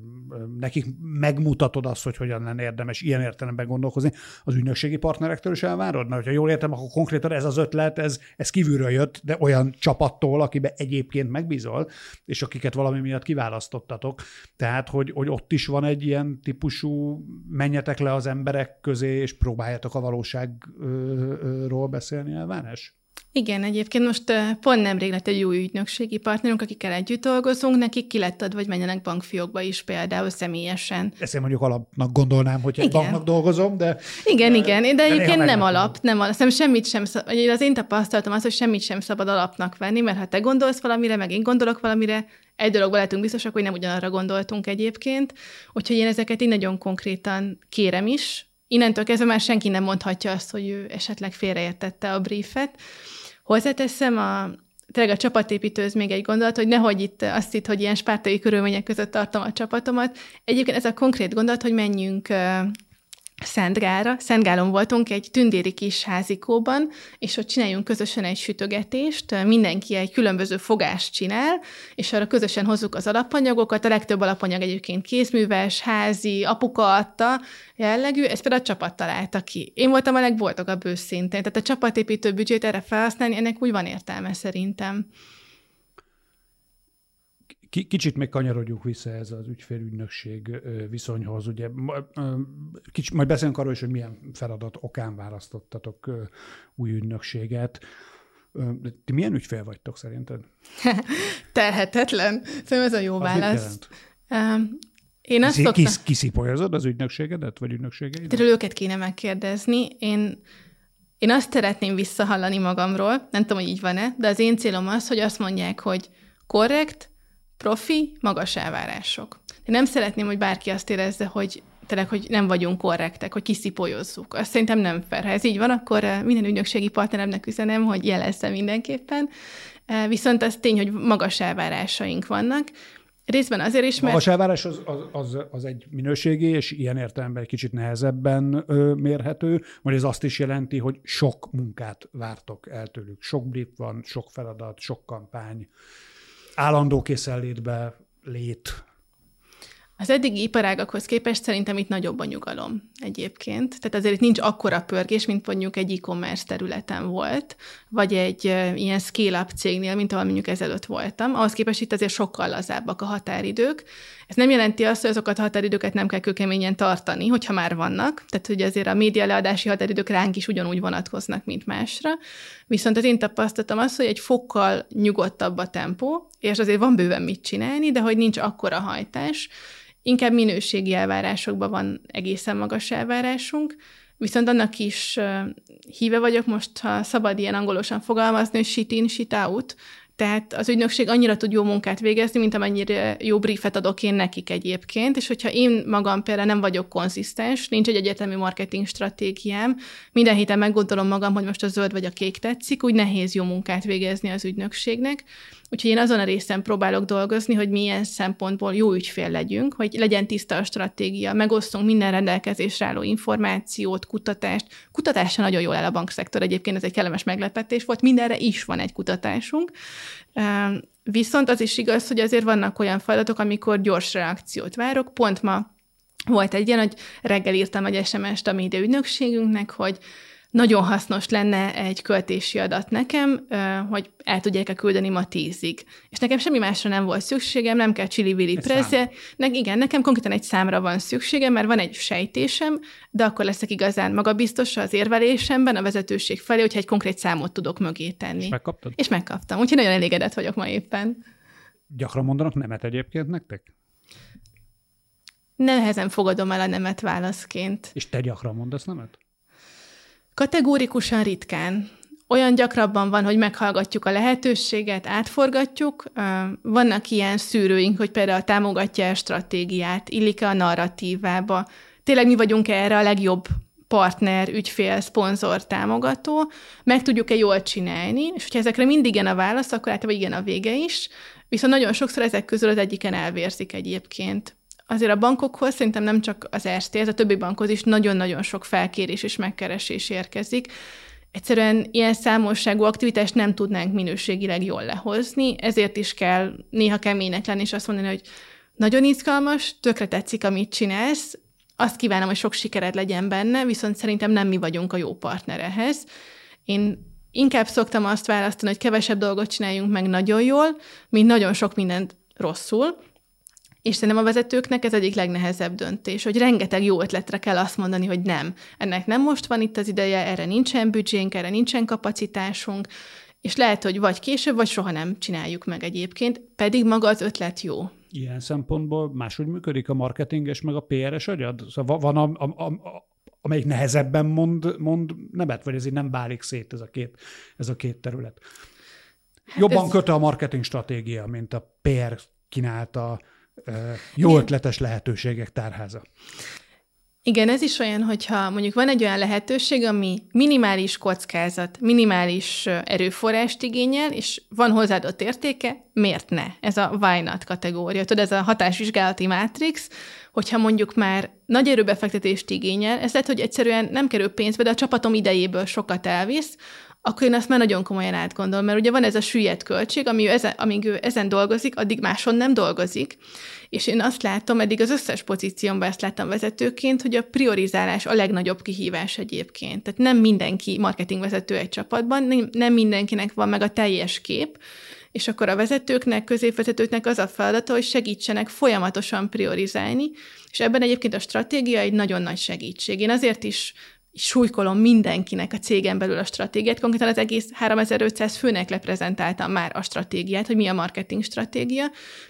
nekik megmutatod azt, hogy hogyan lenne érdemes ilyen értelemben gondolkozni. Az ügynökségi partnerektől is elvárod? Mert ha jól értem, akkor konkrétan ez az ötlet, ez, ez kívülről jött, de olyan csapattól, akibe egyébként megbízol, és akiket valami miatt kiválasztottatok. Tehát, hogy, hogy ott is van egy ilyen típusú menjetek le az emberek közé, és próbáljátok a valóságról beszélni elvárás? Igen, egyébként most pont nemrég lett egy új ügynökségi partnerünk, akikkel együtt dolgozunk, nekik ki lett adva, hogy menjenek bankfiókba is például személyesen. Ezt én mondjuk alapnak gondolnám, hogy egy banknak dolgozom, de... Igen, de, igen, de, de egyébként nem alap, nem alap. Szerintem semmit sem szabad, az én tapasztalatom az, hogy semmit sem szabad alapnak venni, mert ha te gondolsz valamire, meg én gondolok valamire, egy dologban lehetünk biztosak, hogy nem ugyanarra gondoltunk egyébként. Úgyhogy én ezeket így nagyon konkrétan kérem is. Innentől kezdve már senki nem mondhatja azt, hogy ő esetleg félreértette a briefet. Hozzáteszem, a, tényleg a csapatépítőz még egy gondolat, hogy nehogy itt azt itt, hogy ilyen spártai körülmények között tartom a csapatomat. Egyébként ez a konkrét gondolat, hogy menjünk Szentgára. Szentgálon voltunk egy tündéri kis házikóban, és ott csináljunk közösen egy sütögetést, mindenki egy különböző fogást csinál, és arra közösen hozzuk az alapanyagokat, a legtöbb alapanyag egyébként kézműves, házi, apuka adta jellegű, ezt például a csapat találta ki. Én voltam a legboldogabb őszintén, tehát a csapatépítő büdzsét erre felhasználni, ennek úgy van értelme szerintem. Kicsit még kanyarodjuk vissza ez az ügyfélügynökség viszonyhoz. Ugye, kicsit, majd beszélünk arról is, hogy milyen feladat okán választottatok új ügynökséget. De ti milyen ügyfél vagytok szerinted? Terhetetlen. Szerintem ez a jó az válasz. Én azt szoktam... Kis, kiszipolyozod az ügynökségedet, vagy ügynökségeidet? Erről őket kéne megkérdezni. Én, én azt szeretném visszahallani magamról, nem tudom, hogy így van-e, de az én célom az, hogy azt mondják, hogy korrekt, profi, magas elvárások. Én nem szeretném, hogy bárki azt érezze, hogy tényleg, hogy nem vagyunk korrektek, hogy kiszipolyozzuk. Azt szerintem nem fel. Ha ez így van, akkor eh, minden ügynökségi partneremnek üzenem, hogy jelezze mindenképpen. Eh, viszont az tény, hogy magas elvárásaink vannak. Részben azért is, mert... Magas elvárás az, az, az, az egy minőségi, és ilyen értelemben egy kicsit nehezebben ö, mérhető, vagy ez azt is jelenti, hogy sok munkát vártok el tőlük. Sok brief van, sok feladat, sok kampány, állandó készenlétbe lét az eddigi iparágakhoz képest szerintem itt nagyobb a nyugalom egyébként. Tehát azért itt nincs akkora pörgés, mint mondjuk egy e-commerce területen volt, vagy egy ilyen scale-up cégnél, mint ahol mondjuk ezelőtt voltam. Ahhoz képest itt azért sokkal lazábbak a határidők. Ez nem jelenti azt, hogy azokat a határidőket nem kell kőkeményen tartani, hogyha már vannak. Tehát, hogy azért a média leadási határidők ránk is ugyanúgy vonatkoznak, mint másra. Viszont az én tapasztalatom az, hogy egy fokkal nyugodtabb a tempó, és azért van bőven mit csinálni, de hogy nincs akkora hajtás, inkább minőségi elvárásokban van egészen magas elvárásunk, viszont annak is híve vagyok most, ha szabad ilyen angolosan fogalmazni, hogy shit in, shit out, tehát az ügynökség annyira tud jó munkát végezni, mint amennyire jó briefet adok én nekik egyébként, és hogyha én magam például nem vagyok konzisztens, nincs egy egyetemi marketing stratégiám, minden héten meggondolom magam, hogy most a zöld vagy a kék tetszik, úgy nehéz jó munkát végezni az ügynökségnek. Úgyhogy én azon a részen próbálok dolgozni, hogy milyen szempontból jó ügyfél legyünk, hogy legyen tiszta a stratégia, megosztunk minden rendelkezésre álló információt, kutatást. Kutatásra nagyon jól áll a bankszektor, egyébként ez egy kellemes meglepetés volt, mindenre is van egy kutatásunk. Viszont az is igaz, hogy azért vannak olyan feladatok, amikor gyors reakciót várok. Pont ma volt egy ilyen, hogy reggel írtam egy SMS-t a média ügynökségünknek, hogy nagyon hasznos lenne egy költési adat nekem, hogy el tudják-e küldeni ma tízig. És nekem semmi másra nem volt szükségem, nem kell csili-vili prezze. Ne, igen, nekem konkrétan egy számra van szükségem, mert van egy sejtésem, de akkor leszek igazán magabiztos az érvelésemben, a vezetőség felé, hogyha egy konkrét számot tudok mögé tenni. És megkaptad? És megkaptam, úgyhogy nagyon elégedett vagyok ma éppen. Gyakran mondanak nemet egyébként nektek? Nehezen fogadom el a nemet válaszként. És te gyakran mondasz nemet? Kategórikusan ritkán. Olyan gyakrabban van, hogy meghallgatjuk a lehetőséget, átforgatjuk. Vannak ilyen szűrőink, hogy például támogatja a stratégiát, illik-e a narratívába. Tényleg mi vagyunk erre a legjobb partner, ügyfél, szponzor, támogató, meg tudjuk-e jól csinálni, és hogyha ezekre mindig igen a válasz, akkor általában igen a vége is, viszont nagyon sokszor ezek közül az egyiken elvérzik egyébként azért a bankokhoz szerintem nem csak az Erste, ez a többi bankhoz is nagyon-nagyon sok felkérés és megkeresés érkezik. Egyszerűen ilyen számosságú aktivitást nem tudnánk minőségileg jól lehozni, ezért is kell néha keménynek lenni, és azt mondani, hogy nagyon izgalmas, tökre tetszik, amit csinálsz, azt kívánom, hogy sok sikered legyen benne, viszont szerintem nem mi vagyunk a jó partner ehhez. Én inkább szoktam azt választani, hogy kevesebb dolgot csináljunk meg nagyon jól, mint nagyon sok mindent rosszul, és szerintem a vezetőknek ez egyik legnehezebb döntés, hogy rengeteg jó ötletre kell azt mondani, hogy nem. Ennek nem most van itt az ideje, erre nincsen büdzsénk, erre nincsen kapacitásunk, és lehet, hogy vagy később, vagy soha nem csináljuk meg egyébként, pedig maga az ötlet jó. Ilyen szempontból máshogy működik a marketinges meg a PR-es agyad? Szóval van, a, a, a, amelyik nehezebben mond, mond nemet, vagy ez így nem válik szét ez a két, ez a két terület? Hát Jobban ez... köte a marketing stratégia, mint a PR kínálta jó ötletes lehetőségek tárháza. Igen, ez is olyan, hogyha mondjuk van egy olyan lehetőség, ami minimális kockázat, minimális erőforrást igényel, és van hozzáadott értéke, miért ne? Ez a why not kategória. Tudod, ez a hatásvizsgálati mátrix, hogyha mondjuk már nagy erőbefektetést igényel, ez lehet, hogy egyszerűen nem kerül pénzbe, de a csapatom idejéből sokat elvisz, akkor én azt már nagyon komolyan átgondolom, mert ugye van ez a süllyedt költség, ami ő ezen, amíg ő ezen dolgozik, addig máson nem dolgozik, és én azt látom, eddig az összes pozíciómban ezt láttam vezetőként, hogy a priorizálás a legnagyobb kihívás egyébként. Tehát nem mindenki marketingvezető egy csapatban, nem mindenkinek van meg a teljes kép, és akkor a vezetőknek, középvezetőknek az a feladata, hogy segítsenek folyamatosan priorizálni, és ebben egyébként a stratégia egy nagyon nagy segítség. Én azért is súlykolom mindenkinek a cégen belül a stratégiát. Konkrétan az egész 3500 főnek leprezentáltam már a stratégiát, hogy mi a marketing stratégia,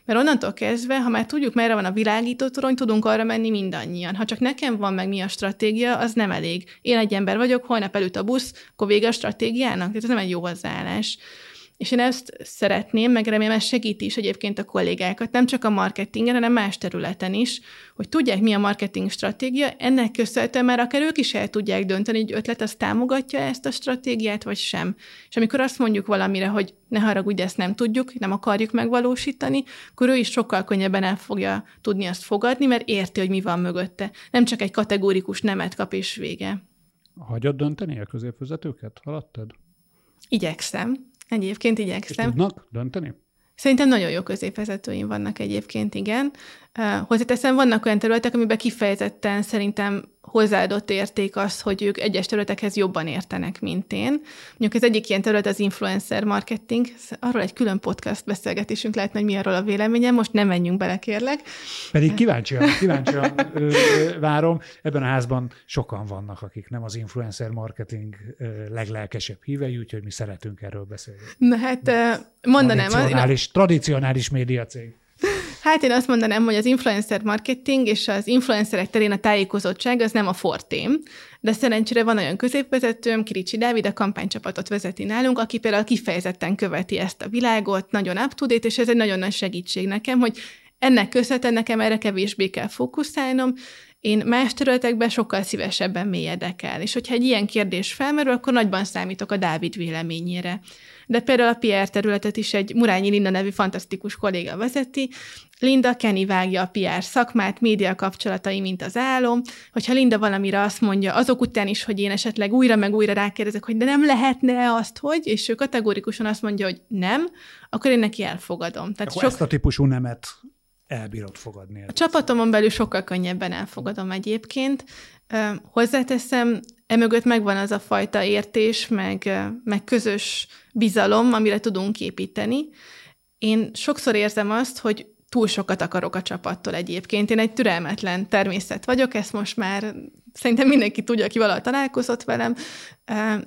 mert onnantól kezdve, ha már tudjuk, merre van a világító torony, tudunk arra menni mindannyian. Ha csak nekem van meg mi a stratégia, az nem elég. Én egy ember vagyok, holnap előtt a busz, akkor vége a stratégiának. Tehát ez nem egy jó hozzáállás. És én ezt szeretném, meg remélem ez segíti is egyébként a kollégákat, nem csak a marketingen, hanem más területen is, hogy tudják, mi a marketing stratégia, ennek köszönhetően már akár ők is el tudják dönteni, hogy ötlet az támogatja ezt a stratégiát, vagy sem. És amikor azt mondjuk valamire, hogy ne haragudj, ezt nem tudjuk, nem akarjuk megvalósítani, akkor ő is sokkal könnyebben el fogja tudni azt fogadni, mert érti, hogy mi van mögötte. Nem csak egy kategórikus nemet kap és vége. Hagyod dönteni a középvezetőket? Haladtad? Igyekszem. Egyébként igyekszem. És tudnak dönteni? Szerintem nagyon jó középvezetőim vannak egyébként, igen. Hozzáteszem, vannak olyan területek, amiben kifejezetten szerintem hozzáadott érték az, hogy ők egyes területekhez jobban értenek, mint én. Mondjuk az egyik ilyen terület az influencer marketing, arról egy külön podcast beszélgetésünk lehetne, hogy mi arról a véleményem, most nem menjünk bele, kérlek. Pedig kíváncsian, kíváncsian várom. Ebben a házban sokan vannak, akik nem az influencer marketing leglelkesebb hívei, úgyhogy mi szeretünk erről beszélni. Na hát mondanám... Tradicionális, tradicionális médiacég. Hát én azt mondanám, hogy az influencer marketing és az influencerek terén a tájékozottság az nem a fortém, de szerencsére van olyan középvezetőm, Kiricsi Dávid, a kampánycsapatot vezeti nálunk, aki például kifejezetten követi ezt a világot, nagyon up to date, és ez egy nagyon nagy segítség nekem, hogy ennek köszönhetően nekem erre kevésbé kell fókuszálnom, én más területekben sokkal szívesebben mélyedek el. És hogyha egy ilyen kérdés felmerül, akkor nagyban számítok a Dávid véleményére. De például a PR területet is egy Murányi Linda nevű fantasztikus kolléga vezeti. Linda Kenny vágja a PR szakmát, média kapcsolatai, mint az álom. Hogyha Linda valamire azt mondja, azok után is, hogy én esetleg újra meg újra rákérdezek, hogy de nem lehetne azt, hogy, és ő kategórikusan azt mondja, hogy nem, akkor én neki elfogadom. Tehát sok... ezt a típusú nemet elbírod fogadni. A csapatomon belül sokkal könnyebben elfogadom egyébként. Hozzáteszem, emögött megvan az a fajta értés, meg, meg közös bizalom, amire tudunk építeni. Én sokszor érzem azt, hogy túl sokat akarok a csapattól egyébként. Én egy türelmetlen természet vagyok, ezt most már szerintem mindenki tudja, aki valaha találkozott velem.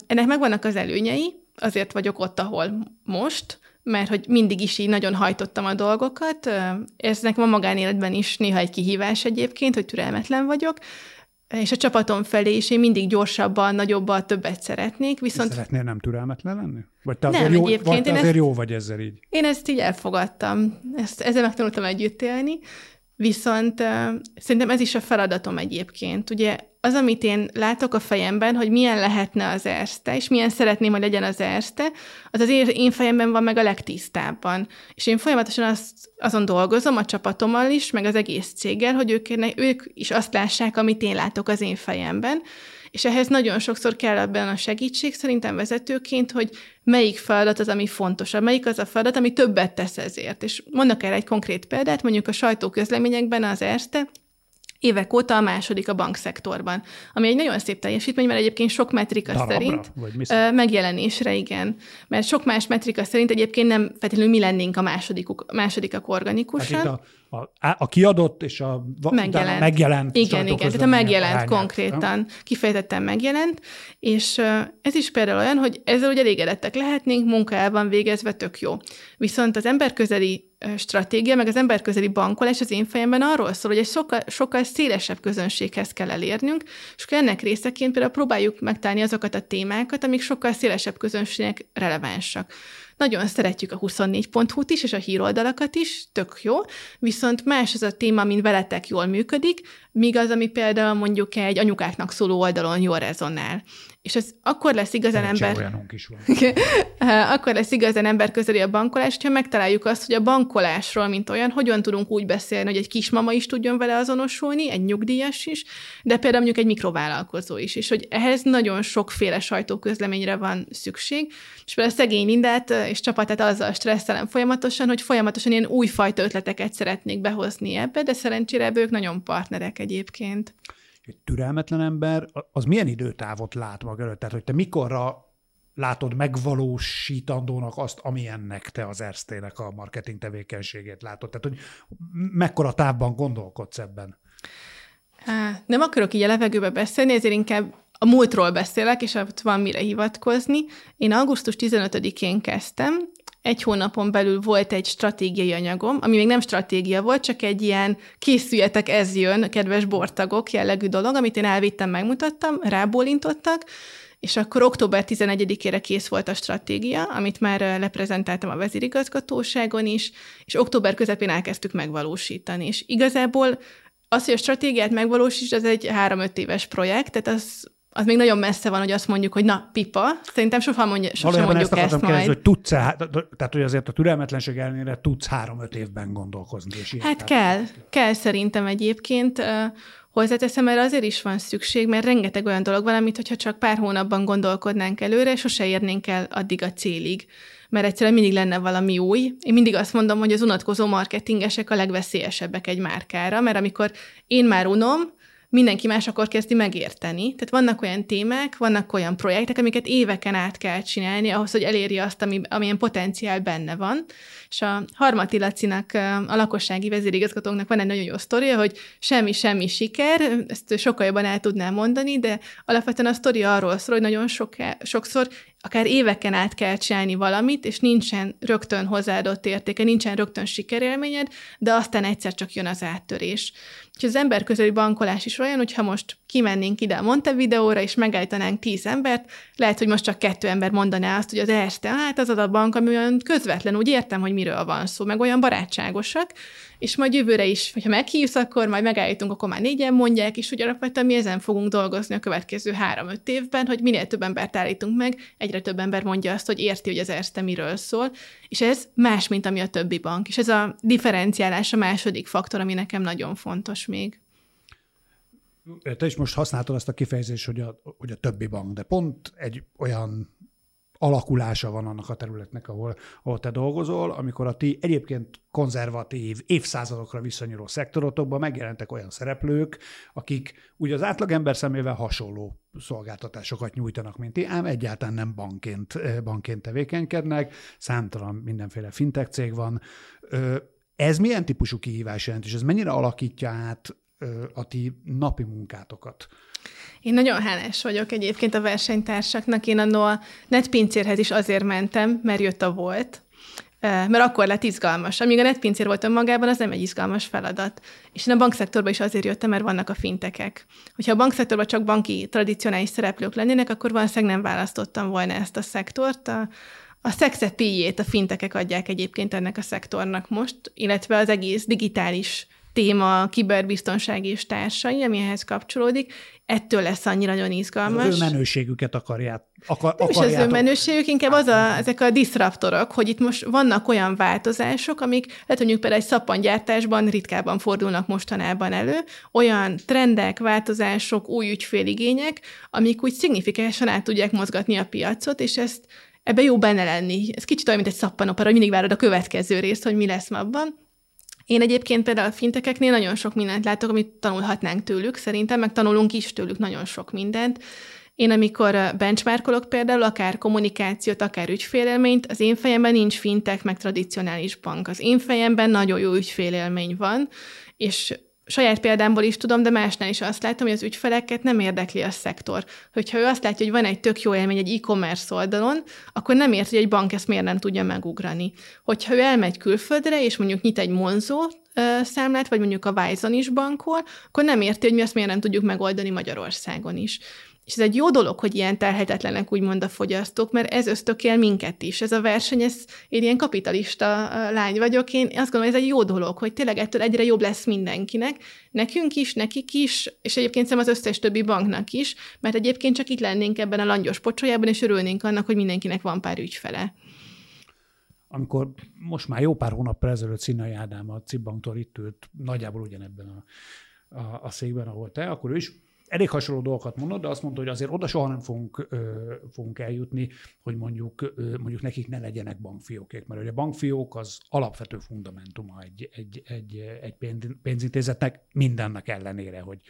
Ennek megvannak az előnyei, azért vagyok ott, ahol most, mert hogy mindig is így nagyon hajtottam a dolgokat. Ez nekem a magánéletben is néha egy kihívás egyébként, hogy türelmetlen vagyok, és a csapatom felé is én mindig gyorsabban, nagyobban, többet szeretnék, viszont... Szeretnél nem türelmetlen lenni? Vagy te azért, nem, jó, vagy te azért ezt, jó vagy ezzel így? Én ezt így elfogadtam. Ezt, ezzel megtanultam együtt élni, viszont uh, szerintem ez is a feladatom egyébként. Ugye az, amit én látok a fejemben, hogy milyen lehetne az erste, és milyen szeretném, hogy legyen az erste, az az én fejemben van meg a legtisztábban. És én folyamatosan azt, azon dolgozom a csapatommal is, meg az egész céggel, hogy ők, ők is azt lássák, amit én látok az én fejemben. És ehhez nagyon sokszor kell ebben a segítség, szerintem vezetőként, hogy melyik feladat az, ami fontosabb, melyik az a feladat, ami többet tesz ezért. És mondok erre egy konkrét példát, mondjuk a sajtóközleményekben az Erste évek óta a második a bankszektorban, ami egy nagyon szép teljesítmény, mert egyébként sok metrika Darabra, szerint vagy megjelenésre, igen. Mert sok más metrika szerint egyébként nem feltétlenül mi lennénk a másodikuk, másodikak organikusan. Hát a, a, kiadott és a megjelent. megjelent igen, igen, tehát a megjelent hányát, konkrétan, kifejezetten megjelent, és ez is például olyan, hogy ezzel ugye elégedettek lehetnénk, munkában végezve tök jó. Viszont az emberközeli stratégia, meg az emberközeli bankolás az én fejemben arról szól, hogy egy sokkal, sokkal szélesebb közönséghez kell elérnünk, és akkor ennek részeként például próbáljuk megtalálni azokat a témákat, amik sokkal szélesebb közönségnek relevánsak. Nagyon szeretjük a 24.hu-t is, és a híroldalakat is, tök jó, viszont más az a téma, mint veletek jól működik, míg az, ami például mondjuk egy anyukáknak szóló oldalon jól rezonál. És ez akkor lesz igazán ember... olyanunk is van. akkor lesz igazán ember közeli a bankolás, hogyha megtaláljuk azt, hogy a bankolásról, mint olyan, hogyan tudunk úgy beszélni, hogy egy kismama is tudjon vele azonosulni, egy nyugdíjas is, de például mondjuk egy mikrovállalkozó is, és hogy ehhez nagyon sokféle sajtóközleményre van szükség, és például a szegény Lindát és csapatát azzal stresszelem folyamatosan, hogy folyamatosan ilyen újfajta ötleteket szeretnék behozni ebbe, de szerencsére ők nagyon partnerek egyébként egy türelmetlen ember, az milyen időtávot lát maga előtt? Tehát, hogy te mikorra látod megvalósítandónak azt, amilyennek te az Erstének a marketing tevékenységét látod? Tehát, hogy mekkora távban gondolkodsz ebben? Nem akarok így a levegőbe beszélni, ezért inkább a múltról beszélek, és ott van mire hivatkozni. Én augusztus 15-én kezdtem, egy hónapon belül volt egy stratégiai anyagom, ami még nem stratégia volt, csak egy ilyen készüljetek, ez jön, kedves bortagok jellegű dolog, amit én elvittem, megmutattam, rábólintottak, és akkor október 11-ére kész volt a stratégia, amit már leprezentáltam a vezérigazgatóságon is, és október közepén elkezdtük megvalósítani. És igazából az, hogy a stratégiát megvalósíts, az egy három-öt éves projekt, tehát az az még nagyon messze van, hogy azt mondjuk, hogy na, pipa. Szerintem soha mondja, sosem mondjuk ezt, ezt majd. Kérdezni, hogy tudsz tehát hogy azért a türelmetlenség ellenére tudsz három-öt évben gondolkozni. És hát kell, kell szerintem egyébként. Hozzáteszem, erre azért is van szükség, mert rengeteg olyan dolog van, amit hogyha csak pár hónapban gondolkodnánk előre, sose érnénk el addig a célig mert egyszerűen mindig lenne valami új. Én mindig azt mondom, hogy az unatkozó marketingesek a legveszélyesebbek egy márkára, mert amikor én már unom, mindenki más akkor kezdi megérteni. Tehát vannak olyan témák, vannak olyan projektek, amiket éveken át kell csinálni ahhoz, hogy eléri azt, ami, amilyen potenciál benne van. És a Harmati Lacinak, a lakossági vezérigazgatónknak van egy nagyon jó sztoria, hogy semmi-semmi siker, ezt sokkal jobban el tudnám mondani, de alapvetően a sztori arról szól, hogy nagyon sok, sokszor akár éveken át kell csinálni valamit, és nincsen rögtön hozzáadott értéke, nincsen rögtön sikerélményed, de aztán egyszer csak jön az áttörés. És az ember közeli bankolás is olyan, hogyha most kimennénk ide a Montevideóra, és megállítanánk tíz embert, lehet, hogy most csak kettő ember mondaná azt, hogy az este, hát az az a bank, ami olyan közvetlen, úgy értem, hogy miről van szó, meg olyan barátságosak, és majd jövőre is, hogyha meghívsz, akkor majd megállítunk, akkor már négyen mondják, és hogy alapvetően mi ezen fogunk dolgozni a következő három-öt évben, hogy minél több embert állítunk meg, egyre több ember mondja azt, hogy érti, hogy az Erste miről szól, és ez más, mint ami a többi bank. És ez a differenciálás a második faktor, ami nekem nagyon fontos még. Te is most használtad azt a kifejezést, hogy a, hogy a többi bank, de pont egy olyan alakulása van annak a területnek, ahol, ahol te dolgozol, amikor a ti egyébként konzervatív, évszázadokra visszanyúló szektorotokban megjelentek olyan szereplők, akik ugye az átlagember szemével hasonló szolgáltatásokat nyújtanak, mint ti, ám egyáltalán nem bankként, bankként tevékenykednek, számtalan mindenféle fintech cég van. Ez milyen típusú kihívás jelent, és ez mennyire alakítja át a ti napi munkátokat? Én nagyon hálás vagyok egyébként a versenytársaknak. Én a netpincérhez is azért mentem, mert jött a volt, mert akkor lett izgalmas. Amíg a netpincér volt önmagában, az nem egy izgalmas feladat. És én a bankszektorba is azért jöttem, mert vannak a fintekek. Hogyha a bankszektorban csak banki tradicionális szereplők lennének, akkor valószínűleg nem választottam volna ezt a szektort. A, a szexepíjét a fintekek adják egyébként ennek a szektornak most, illetve az egész digitális téma, kiberbiztonság és társai, ami ehhez kapcsolódik, ettől lesz annyira nagyon izgalmas. Az ő menőségüket akarják. Akar, Nem is az ő menőségük, inkább az a, ezek a diszraptorok, hogy itt most vannak olyan változások, amik lehet, mondjuk például egy szappangyártásban ritkában fordulnak mostanában elő, olyan trendek, változások, új ügyféligények, amik úgy szignifikánsan át tudják mozgatni a piacot, és ezt ebbe jó benne lenni. Ez kicsit olyan, mint egy szappanopera, hogy mindig várod a következő részt, hogy mi lesz abban. Én egyébként például a fintekeknél nagyon sok mindent látok, amit tanulhatnánk tőlük, szerintem, meg tanulunk is tőlük nagyon sok mindent. Én amikor benchmarkolok például, akár kommunikációt, akár ügyfélélményt, az én fejemben nincs fintek, meg tradicionális bank. Az én fejemben nagyon jó ügyfélélmény van, és saját példámból is tudom, de másnál is azt látom, hogy az ügyfeleket nem érdekli a szektor. Hogyha ő azt látja, hogy van egy tök jó élmény egy e-commerce oldalon, akkor nem érti, hogy egy bank ezt miért nem tudja megugrani. Hogyha ő elmegy külföldre, és mondjuk nyit egy monzó számlát, vagy mondjuk a Wijzon is bankol, akkor nem érti, hogy mi azt miért nem tudjuk megoldani Magyarországon is. És ez egy jó dolog, hogy ilyen terhetetlenek úgymond a fogyasztók, mert ez ösztökél minket is. Ez a verseny, ez, én ilyen kapitalista lány vagyok, én azt gondolom, ez egy jó dolog, hogy tényleg ettől egyre jobb lesz mindenkinek, nekünk is, nekik is, és egyébként szerintem az összes többi banknak is, mert egyébként csak itt lennénk ebben a langyos pocsolyában, és örülnénk annak, hogy mindenkinek van pár ügyfele. Amikor most már jó pár hónap ezelőtt Színai Ádám a Cibbanktól itt ült, nagyjából ugyanebben a, a, a székben, ahol te, akkor ő is elég hasonló dolgokat mondott, de azt mondta, hogy azért oda soha nem fogunk, ö, fogunk eljutni, hogy mondjuk, ö, mondjuk nekik ne legyenek bankfiókék, mert ugye a bankfiók az alapvető fundamentuma egy, egy, egy, egy pénzintézetnek mindennek ellenére, hogy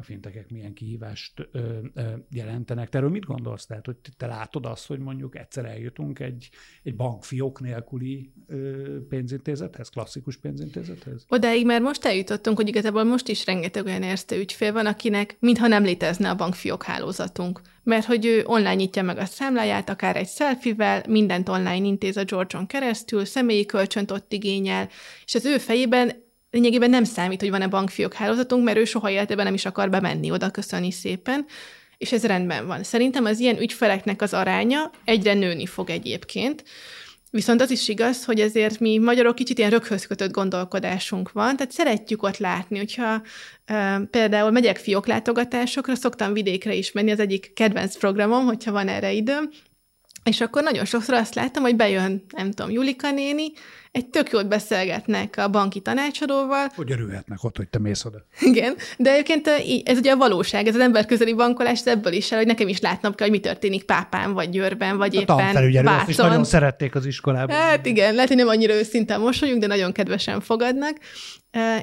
a fintekek milyen kihívást ö, ö, jelentenek. Te erről mit gondolsz? Tehát, hogy te látod azt, hogy mondjuk egyszer eljutunk egy, egy bankfiók nélküli ö, pénzintézethez, klasszikus pénzintézethez? Odáig már most eljutottunk, hogy igazából most is rengeteg olyan érte ügyfél van, akinek mintha nem létezne a bankfiók hálózatunk. Mert hogy ő online nyitja meg a számláját, akár egy selfivel, mindent online intéz a George-on keresztül, személyi kölcsönt ott igényel, és az ő fejében lényegében nem számít, hogy van-e bankfiók hálózatunk, mert ő soha életében nem is akar bemenni oda, köszöni szépen, és ez rendben van. Szerintem az ilyen ügyfeleknek az aránya egyre nőni fog egyébként, Viszont az is igaz, hogy ezért mi magyarok kicsit ilyen röghöz kötött gondolkodásunk van, tehát szeretjük ott látni, hogyha e, például megyek fiók látogatásokra, szoktam vidékre is menni, az egyik kedvenc programom, hogyha van erre időm, és akkor nagyon sokszor azt láttam, hogy bejön, nem tudom, Julika néni, egy tök jót beszélgetnek a banki tanácsadóval. Hogy örülhetnek ott, hogy te mész oda. Igen, de egyébként ez ugye a valóság, ez az emberközeli bankolás, ez ebből is el, hogy nekem is látnom kell, hogy mi történik Pápán, vagy Győrben, vagy a éppen Bácon. is nagyon szerették az iskolában. Hát igen, lehet, hogy nem annyira őszintén mosolyunk, de nagyon kedvesen fogadnak.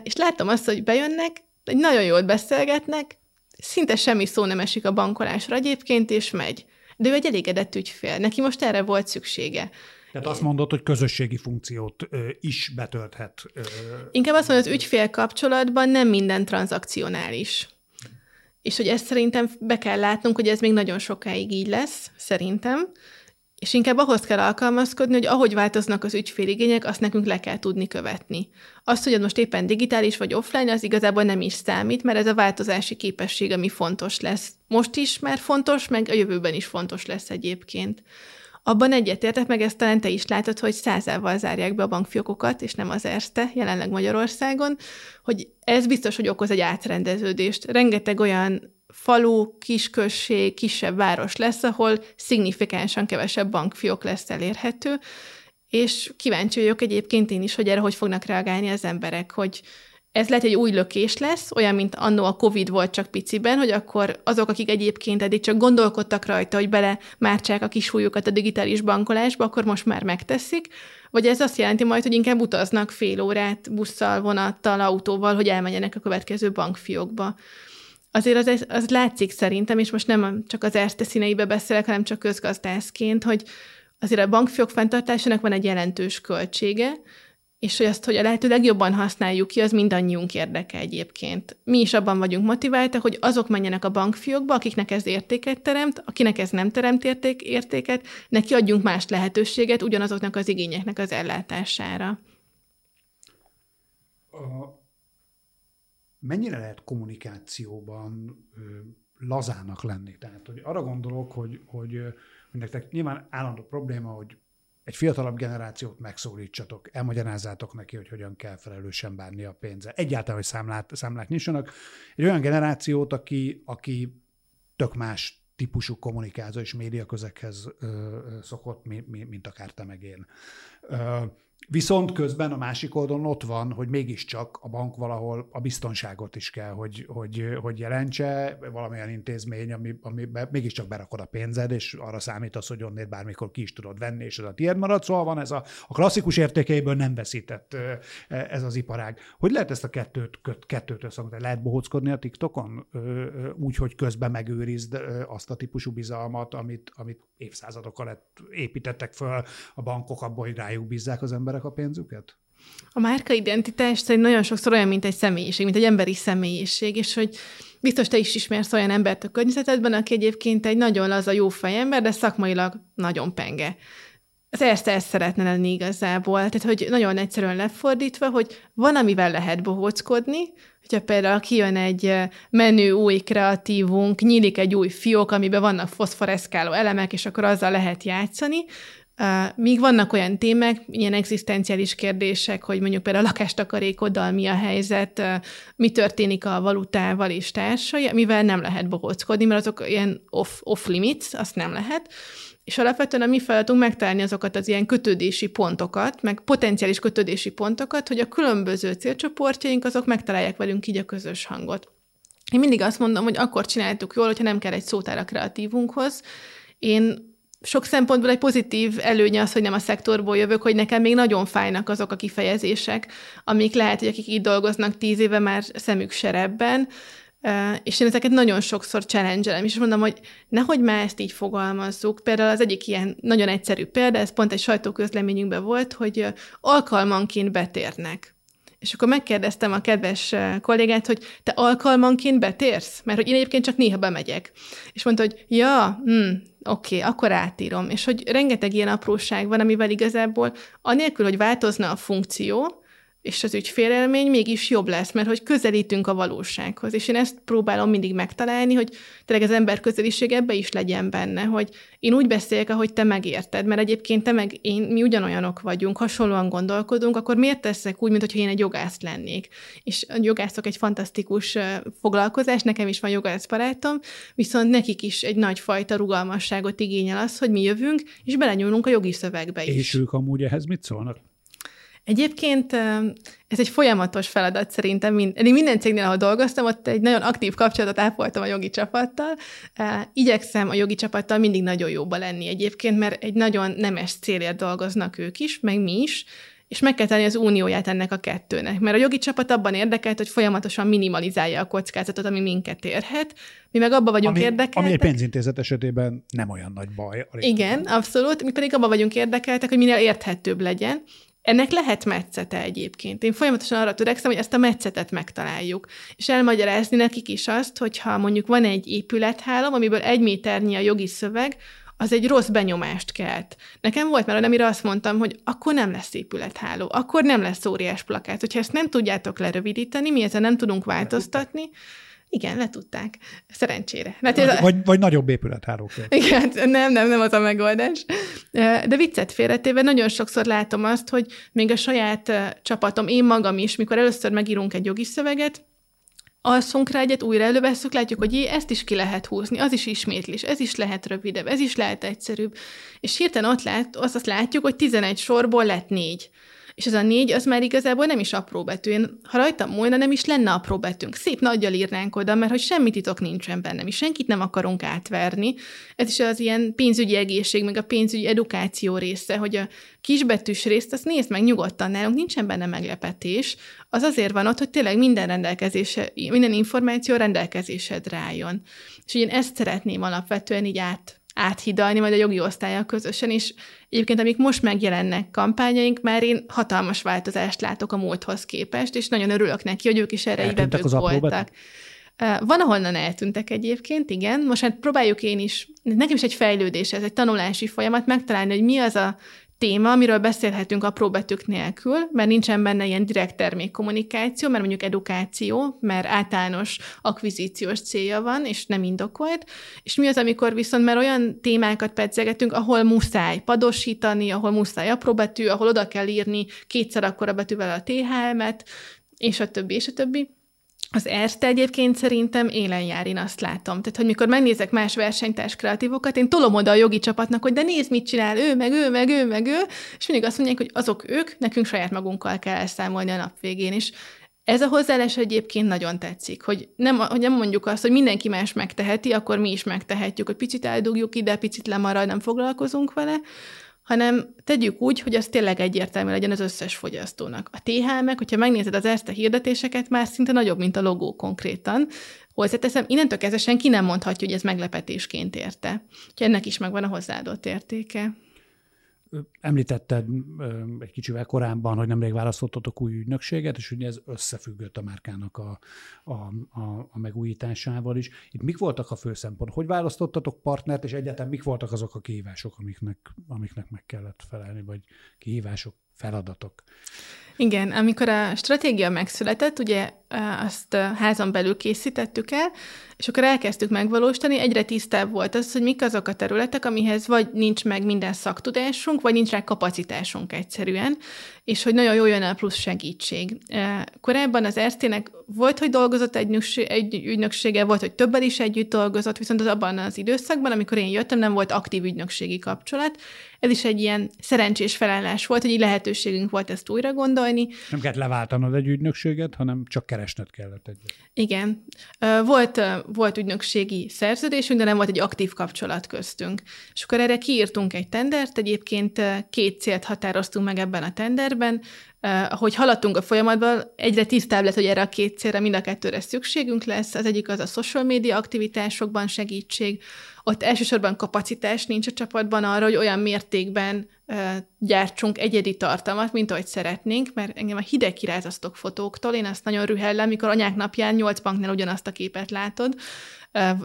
És láttam azt, hogy bejönnek, egy nagyon jól beszélgetnek, szinte semmi szó nem esik a bankolásra egyébként, és megy. De ő egy elégedett ügyfél, neki most erre volt szüksége. Tehát azt mondod, hogy közösségi funkciót ö, is betölthet. Ö, Inkább azt mondod, hogy az ügyfél kapcsolatban nem minden tranzakcionális. És hogy ezt szerintem be kell látnunk, hogy ez még nagyon sokáig így lesz, szerintem. És inkább ahhoz kell alkalmazkodni, hogy ahogy változnak az ügyféligények, azt nekünk le kell tudni követni. Azt, hogy most éppen digitális vagy offline, az igazából nem is számít, mert ez a változási képesség, ami fontos lesz. Most is már fontos, meg a jövőben is fontos lesz egyébként. Abban egyetértek, meg ezt talán te is látod, hogy százával zárják be a bankfiókokat, és nem az Erste, jelenleg Magyarországon, hogy ez biztos, hogy okoz egy átrendeződést. Rengeteg olyan falu, kisközség, kisebb város lesz, ahol szignifikánsan kevesebb bankfiók lesz elérhető, és kíváncsi vagyok egyébként én is, hogy erre hogy fognak reagálni az emberek, hogy ez lehet egy új lökés lesz, olyan, mint annó a Covid volt csak piciben, hogy akkor azok, akik egyébként eddig csak gondolkodtak rajta, hogy bele mártsák a kisújukat a digitális bankolásba, akkor most már megteszik, vagy ez azt jelenti majd, hogy inkább utaznak fél órát busszal, vonattal, autóval, hogy elmenjenek a következő bankfiókba. Azért az, az látszik szerintem, és most nem csak az Erste színeibe beszélek, hanem csak közgazdászként, hogy azért a bankfiók fenntartásának van egy jelentős költsége, és hogy azt, hogy a lehető legjobban használjuk ki, az mindannyiunk érdeke egyébként. Mi is abban vagyunk motiváltak, hogy azok menjenek a bankfiókba, akiknek ez értéket teremt, akinek ez nem teremt érték, értéket, neki adjunk más lehetőséget ugyanazoknak az igényeknek az ellátására. Mennyire lehet kommunikációban ö, lazának lenni? Tehát, hogy arra gondolok, hogy, hogy, hogy nektek nyilván állandó probléma, hogy egy fiatalabb generációt megszólítsatok, elmagyarázzátok neki, hogy hogyan kell felelősen bánni a pénzzel. Egyáltalán, hogy számlát, számlák nyissanak. Egy olyan generációt, aki, aki tök más típusú kommunikáció és médiaközekhez ö, szokott, mint, mint akár te meg én. Ö, Viszont közben a másik oldalon ott van, hogy mégiscsak a bank valahol a biztonságot is kell, hogy, hogy, hogy jelentse, valamilyen intézmény, ami, ami be, mégiscsak berakod a pénzed, és arra számítasz, hogy onnét bármikor ki is tudod venni, és ez a tiéd marad. Szóval van ez a, a klasszikus értékeiből nem veszített e, ez az iparág. Hogy lehet ezt a kettőt, kettőt összehozni? Lehet bohóckodni a TikTokon úgy, hogy közben megőrizd azt a típusú bizalmat, amit, amit évszázadokkal építettek föl a bankok abból, hogy rájuk bízzák az emberek a pénzüket? A márkaidentitás szerint nagyon sokszor olyan, mint egy személyiség, mint egy emberi személyiség, és hogy biztos te is ismersz olyan embert a környezetedben, aki egyébként egy nagyon laza, jó fejember, de szakmailag nagyon penge. Az ezt ezt szeretne lenni igazából. Tehát, hogy nagyon egyszerűen lefordítva, hogy van, amivel lehet bohóckodni, hogyha például kijön egy menő új kreatívunk, nyílik egy új fiók, amiben vannak foszforeszkáló elemek, és akkor azzal lehet játszani, Míg vannak olyan témák, ilyen egzisztenciális kérdések, hogy mondjuk például a lakástakarékoddal mi a helyzet, mi történik a valutával és társai, mivel nem lehet bohóckodni, mert azok ilyen off, off limits, azt nem lehet. És alapvetően a mi feladatunk megtalálni azokat az ilyen kötődési pontokat, meg potenciális kötődési pontokat, hogy a különböző célcsoportjaink azok megtalálják velünk így a közös hangot. Én mindig azt mondom, hogy akkor csináltuk jól, hogyha nem kell egy szótár a kreatívunkhoz. Én sok szempontból egy pozitív előnye az, hogy nem a szektorból jövök, hogy nekem még nagyon fájnak azok a kifejezések, amik lehet, hogy akik itt dolgoznak tíz éve már szemük serebben, és én ezeket nagyon sokszor challenge és mondom, hogy nehogy már ezt így fogalmazzuk. Például az egyik ilyen nagyon egyszerű példa, ez pont egy sajtóközleményünkben volt, hogy alkalmanként betérnek. És akkor megkérdeztem a kedves kollégát, hogy te alkalmanként betérsz? Mert hogy én egyébként csak néha bemegyek. És mondta, hogy ja, hm, oké, okay, akkor átírom. És hogy rengeteg ilyen apróság van, amivel igazából anélkül, hogy változna a funkció, és az ügyfélélmény mégis jobb lesz, mert hogy közelítünk a valósághoz. És én ezt próbálom mindig megtalálni, hogy tényleg az ember közeliség ebbe is legyen benne, hogy én úgy beszélek, ahogy te megérted, mert egyébként te meg én, mi ugyanolyanok vagyunk, hasonlóan gondolkodunk, akkor miért teszek úgy, mintha én egy jogász lennék? És a jogászok egy fantasztikus foglalkozás, nekem is van jogász barátom, viszont nekik is egy nagyfajta rugalmasságot igényel az, hogy mi jövünk, és belenyúlunk a jogi szövegbe is. És ők amúgy ehhez mit szólnak? Egyébként ez egy folyamatos feladat szerintem. Mind, minden cégnél, ahol dolgoztam, ott egy nagyon aktív kapcsolatot ápoltam a jogi csapattal. Igyekszem a jogi csapattal mindig nagyon jóba lenni egyébként, mert egy nagyon nemes célért dolgoznak ők is, meg mi is, és meg kell tenni az unióját ennek a kettőnek. Mert a jogi csapat abban érdekelt, hogy folyamatosan minimalizálja a kockázatot, ami minket érhet. Mi meg abban vagyunk ami, érdekeltek. Ami egy pénzintézet esetében nem olyan nagy baj. Igen, abszolút. Mi pedig abban vagyunk érdekeltek, hogy minél érthetőbb legyen. Ennek lehet metszete egyébként. Én folyamatosan arra törekszem, hogy ezt a metszetet megtaláljuk. És elmagyarázni nekik is azt, hogyha mondjuk van egy épülethálom, amiből egy méternyi a jogi szöveg, az egy rossz benyomást kelt. Nekem volt már, amire azt mondtam, hogy akkor nem lesz épületháló, akkor nem lesz óriás plakát. Hogyha ezt nem tudjátok lerövidíteni, mi ezzel nem tudunk változtatni, igen, letudták. Szerencsére. Mert ez vagy, a... vagy nagyobb épülethálók. Igen, nem, nem, nem az a megoldás. De viccet félretéve nagyon sokszor látom azt, hogy még a saját csapatom, én magam is, mikor először megírunk egy jogi szöveget, alszunk rá egyet, újra elővesszük, látjuk, hogy jé, ezt is ki lehet húzni, az is ismétlés, ez is lehet rövidebb, ez is lehet egyszerűbb. És hirtelen ott lát, azt, azt látjuk, hogy 11 sorból lett négy. És az a négy, az már igazából nem is apró betű. Én, ha rajtam múlna, nem is lenne apró betűnk. Szép nagyjal írnánk oda, mert hogy semmi titok nincsen benne, mi senkit nem akarunk átverni. Ez is az ilyen pénzügyi egészség, meg a pénzügyi edukáció része, hogy a kisbetűs részt, azt nézd meg nyugodtan, nálunk nincsen benne meglepetés. Az azért van ott, hogy tényleg minden rendelkezése, minden információ rendelkezésedre álljon. És én ezt szeretném alapvetően így át áthidalni, majd a jogi osztálya közösen, és egyébként amik most megjelennek kampányaink, már én hatalmas változást látok a múlthoz képest, és nagyon örülök neki, hogy ők is erre ívevők voltak. Van, ahonnan eltűntek egyébként, igen. Most hát próbáljuk én is, nekem is egy fejlődés, ez egy tanulási folyamat, megtalálni, hogy mi az a téma, amiről beszélhetünk apró betűk nélkül, mert nincsen benne ilyen direkt termékkommunikáció, mert mondjuk edukáció, mert általános akvizíciós célja van, és nem indokolt. És mi az, amikor viszont, mert olyan témákat pedzegetünk, ahol muszáj padosítani, ahol muszáj apró betű, ahol oda kell írni kétszer akkora betűvel a THM-et, és a többi, és a többi az Erste egyébként szerintem élen jár, én azt látom. Tehát, hogy mikor megnézek más versenytárs kreatívokat, én tolom oda a jogi csapatnak, hogy de nézd, mit csinál ő, meg ő, meg ő, meg ő, és mindig azt mondják, hogy azok ők, nekünk saját magunkkal kell elszámolni a nap végén is. Ez a hozzáállás egyébként nagyon tetszik, hogy nem, hogy nem mondjuk azt, hogy mindenki más megteheti, akkor mi is megtehetjük, hogy picit eldugjuk ide, picit lemarad, nem foglalkozunk vele, hanem tegyük úgy, hogy az tényleg egyértelmű legyen az összes fogyasztónak. A THM-ek, hogyha megnézed az ezt a hirdetéseket, már szinte nagyobb, mint a logó konkrétan. Hozzáteszem, innentől kezdve senki nem mondhatja, hogy ez meglepetésként érte. Úgyhogy ennek is megvan a hozzáadott értéke. Említetted egy kicsivel korábban, hogy nemrég választottatok új ügynökséget, és ugye ez összefüggött a márkának a, a, a, a megújításával is. Itt mik voltak a fő szempont? Hogy választottatok partnert, és egyáltalán mik voltak azok a kihívások, amiknek, amiknek meg kellett felelni, vagy kihívások, feladatok? Igen, amikor a stratégia megszületett, ugye azt házon belül készítettük el, és akkor elkezdtük megvalósítani, egyre tisztább volt az, hogy mik azok a területek, amihez vagy nincs meg minden szaktudásunk, vagy nincs rá kapacitásunk egyszerűen, és hogy nagyon jó jön el plusz segítség. Korábban az Erztének volt, hogy dolgozott egy, egy ügynöksége, volt, hogy többel is együtt dolgozott, viszont az abban az időszakban, amikor én jöttem, nem volt aktív ügynökségi kapcsolat. Ez is egy ilyen szerencsés felállás volt, hogy így lehetőségünk volt ezt újra gondolni. Nem kellett leváltanod egy ügynökséget, hanem csak keresned kellett egyet. Igen. Volt, volt ügynökségi szerződésünk, de nem volt egy aktív kapcsolat köztünk. És akkor erre kiírtunk egy tendert, egyébként két célt határoztunk meg ebben a tenderben, ahogy haladtunk a folyamatban, egyre tisztább lett, hogy erre a két célra mind a kettőre szükségünk lesz. Az egyik az a social media aktivitásokban segítség, ott elsősorban kapacitás nincs a csapatban arra, hogy olyan mértékben gyártsunk egyedi tartalmat, mint ahogy szeretnénk, mert engem a hideg kirázasztok fotóktól, én azt nagyon rühellem, mikor anyák napján nyolc banknál ugyanazt a képet látod,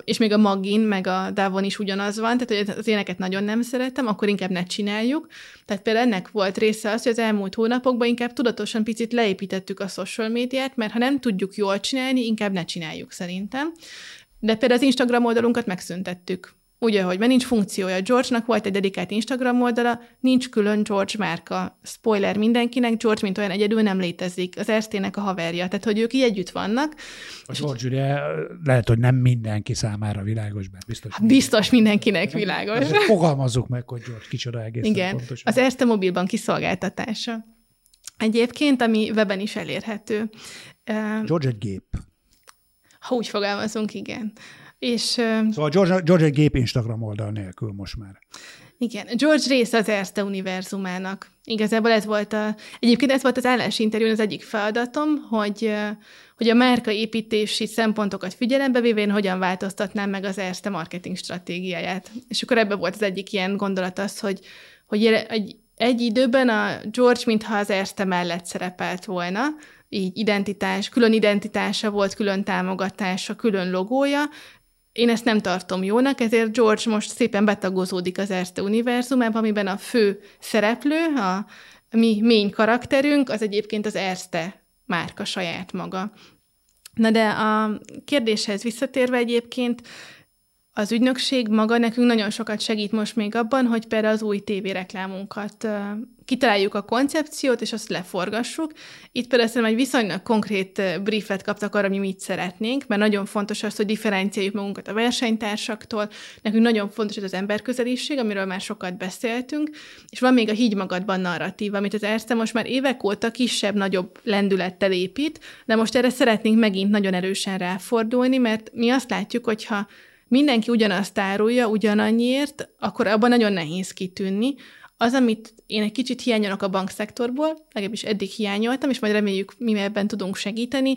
és még a Magin, meg a Davon is ugyanaz van, tehát hogy az éneket nagyon nem szeretem, akkor inkább ne csináljuk. Tehát például ennek volt része az, hogy az elmúlt hónapokban inkább tudatosan picit leépítettük a social médiát, mert ha nem tudjuk jól csinálni, inkább ne csináljuk szerintem. De például az Instagram oldalunkat megszüntettük. Ugye, hogy mert nincs funkciója. George-nak volt egy dedikált Instagram oldala, nincs külön George márka. Spoiler mindenkinek, George, mint olyan egyedül nem létezik. Az Erztének a haverja. Tehát, hogy ők így együtt vannak. A George ugye lehet, hogy nem mindenki számára világos, mert biztos. Hát biztos mindenkinek világos. Fogalmazzuk meg, hogy George kicsoda egészen Igen, pontosan. az Erzte mobilban kiszolgáltatása. Egyébként, ami weben is elérhető. George egy gép. Ha úgy fogalmazunk, igen. És, szóval George, George egy gép Instagram oldal nélkül most már. Igen, George része az Erste univerzumának. Igazából ez volt a, egyébként ez volt az állásinterjún az egyik feladatom, hogy, hogy a márka építési szempontokat figyelembe véve hogyan változtatnám meg az Erste marketing stratégiáját. És akkor ebbe volt az egyik ilyen gondolat az, hogy, hogy egy, egy időben a George mintha az Erste mellett szerepelt volna, így identitás, külön identitása volt, külön támogatása, külön logója, én ezt nem tartom jónak, ezért George most szépen betagozódik az Erste univerzumába, amiben a fő szereplő, a mi mény karakterünk, az egyébként az Erste márka saját maga. Na de a kérdéshez visszatérve egyébként, az ügynökség maga nekünk nagyon sokat segít most még abban, hogy például az új tévéreklámunkat kitaláljuk a koncepciót, és azt leforgassuk. Itt például szerintem egy viszonylag konkrét briefet kaptak arra, hogy mi mit szeretnénk, mert nagyon fontos az, hogy differenciáljuk magunkat a versenytársaktól. Nekünk nagyon fontos ez az emberközeliség, amiről már sokat beszéltünk, és van még a hígy magadban narratív, amit az Erste most már évek óta kisebb-nagyobb lendülettel épít, de most erre szeretnénk megint nagyon erősen ráfordulni, mert mi azt látjuk, hogyha mindenki ugyanazt árulja ugyanannyiért, akkor abban nagyon nehéz kitűnni. Az, amit én egy kicsit hiányolok a bankszektorból, legalábbis eddig hiányoltam, és majd reméljük, mi ebben tudunk segíteni,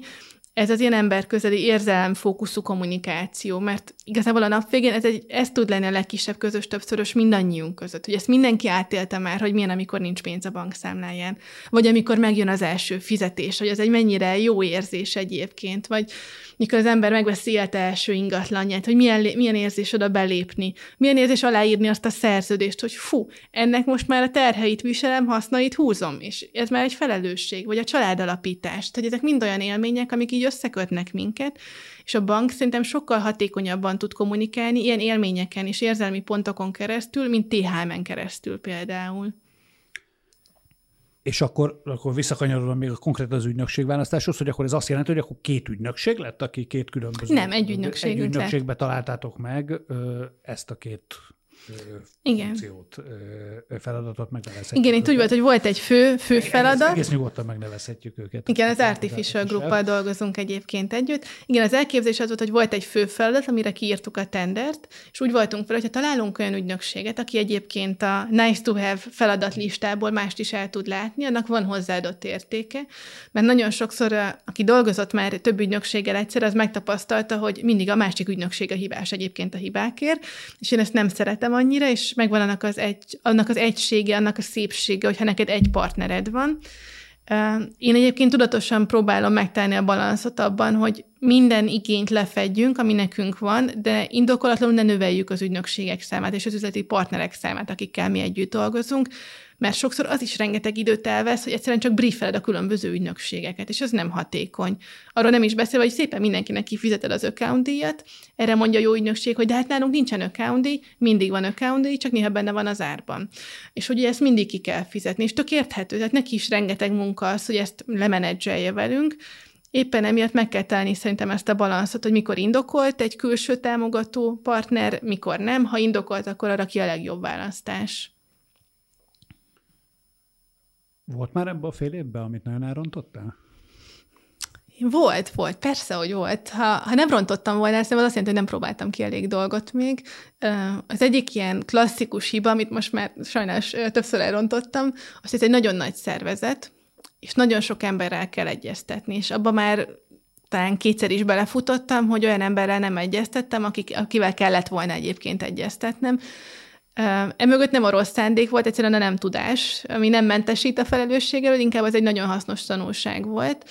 ez az ilyen emberközeli érzelemfókuszú kommunikáció, mert igazából a nap végén ez, egy, ez tud lenni a legkisebb közös többszörös mindannyiunk között, hogy ezt mindenki átélte már, hogy milyen, amikor nincs pénz a bankszámláján, vagy amikor megjön az első fizetés, hogy ez egy mennyire jó érzés egyébként, vagy mikor az ember megveszi élete első ingatlanját, hogy milyen, milyen érzés oda belépni, milyen érzés aláírni azt a szerződést, hogy fú, ennek most már a terheit viselem, hasznait húzom, és ez már egy felelősség, vagy a családalapítás. Tehát ezek mind olyan élmények, amik így összekötnek minket, és a bank szerintem sokkal hatékonyabban tud kommunikálni ilyen élményeken és érzelmi pontokon keresztül, mint THM-en keresztül például. És akkor, akkor visszakanyarodom még a konkrét az ügynökségválasztáshoz, hogy akkor ez azt jelenti, hogy akkor két ügynökség lett, aki két különböző... Nem, egy ügynökség. Egy ügynökségbe találtátok meg ezt a két igen. funkciót, feladatot megnevezhetjük. Igen, itt úgy volt, hogy volt egy fő, fő feladat. Egész, egész nyugodtan megnevezhetjük őket. Igen, az Artificial Gruppal dolgozunk egyébként együtt. Igen, az elképzelés az volt, hogy volt egy fő feladat, amire kiírtuk a tendert, és úgy voltunk fel, hogyha találunk olyan ügynökséget, aki egyébként a nice to have feladatlistából mást is el tud látni, annak van hozzáadott értéke, mert nagyon sokszor, aki dolgozott már több ügynökséggel egyszer, az megtapasztalta, hogy mindig a másik ügynökség a hibás egyébként a hibákért, és én ezt nem szeretem szeretem annyira, és megvan annak az, egy, annak az egysége, annak a szépsége, hogyha neked egy partnered van. Én egyébként tudatosan próbálom megtalálni a balanszot abban, hogy minden igényt lefedjünk, ami nekünk van, de indokolatlanul ne növeljük az ügynökségek számát és az üzleti partnerek számát, akikkel mi együtt dolgozunk, mert sokszor az is rengeteg időt elvesz, hogy egyszerűen csak briefeled a különböző ügynökségeket, és ez nem hatékony. Arról nem is beszélve, hogy szépen mindenkinek kifizeted az account díjat, erre mondja a jó ügynökség, hogy de hát nálunk nincsen account díj, mindig van account díj, csak néha benne van az árban. És hogy ezt mindig ki kell fizetni, és tök érthető, tehát neki is rengeteg munka az, hogy ezt lemenedzselje velünk, Éppen emiatt meg kell találni szerintem ezt a balanszot, hogy mikor indokolt egy külső támogató partner, mikor nem. Ha indokolt, akkor arra ki a legjobb választás. Volt már ebben a fél évben, amit nagyon elrontottál? Volt, volt, persze, hogy volt. Ha, ha nem rontottam volna, ezt az azt jelenti, hogy nem próbáltam ki elég dolgot még. Az egyik ilyen klasszikus hiba, amit most már sajnos többször elrontottam, az, ez egy nagyon nagy szervezet, és nagyon sok emberrel kell egyeztetni, és abba már talán kétszer is belefutottam, hogy olyan emberrel nem egyeztettem, akik, akivel kellett volna egyébként egyeztetnem, Emögött nem a rossz szándék volt, egyszerűen a nem tudás, ami nem mentesít a felelősségelől, inkább az egy nagyon hasznos tanulság volt.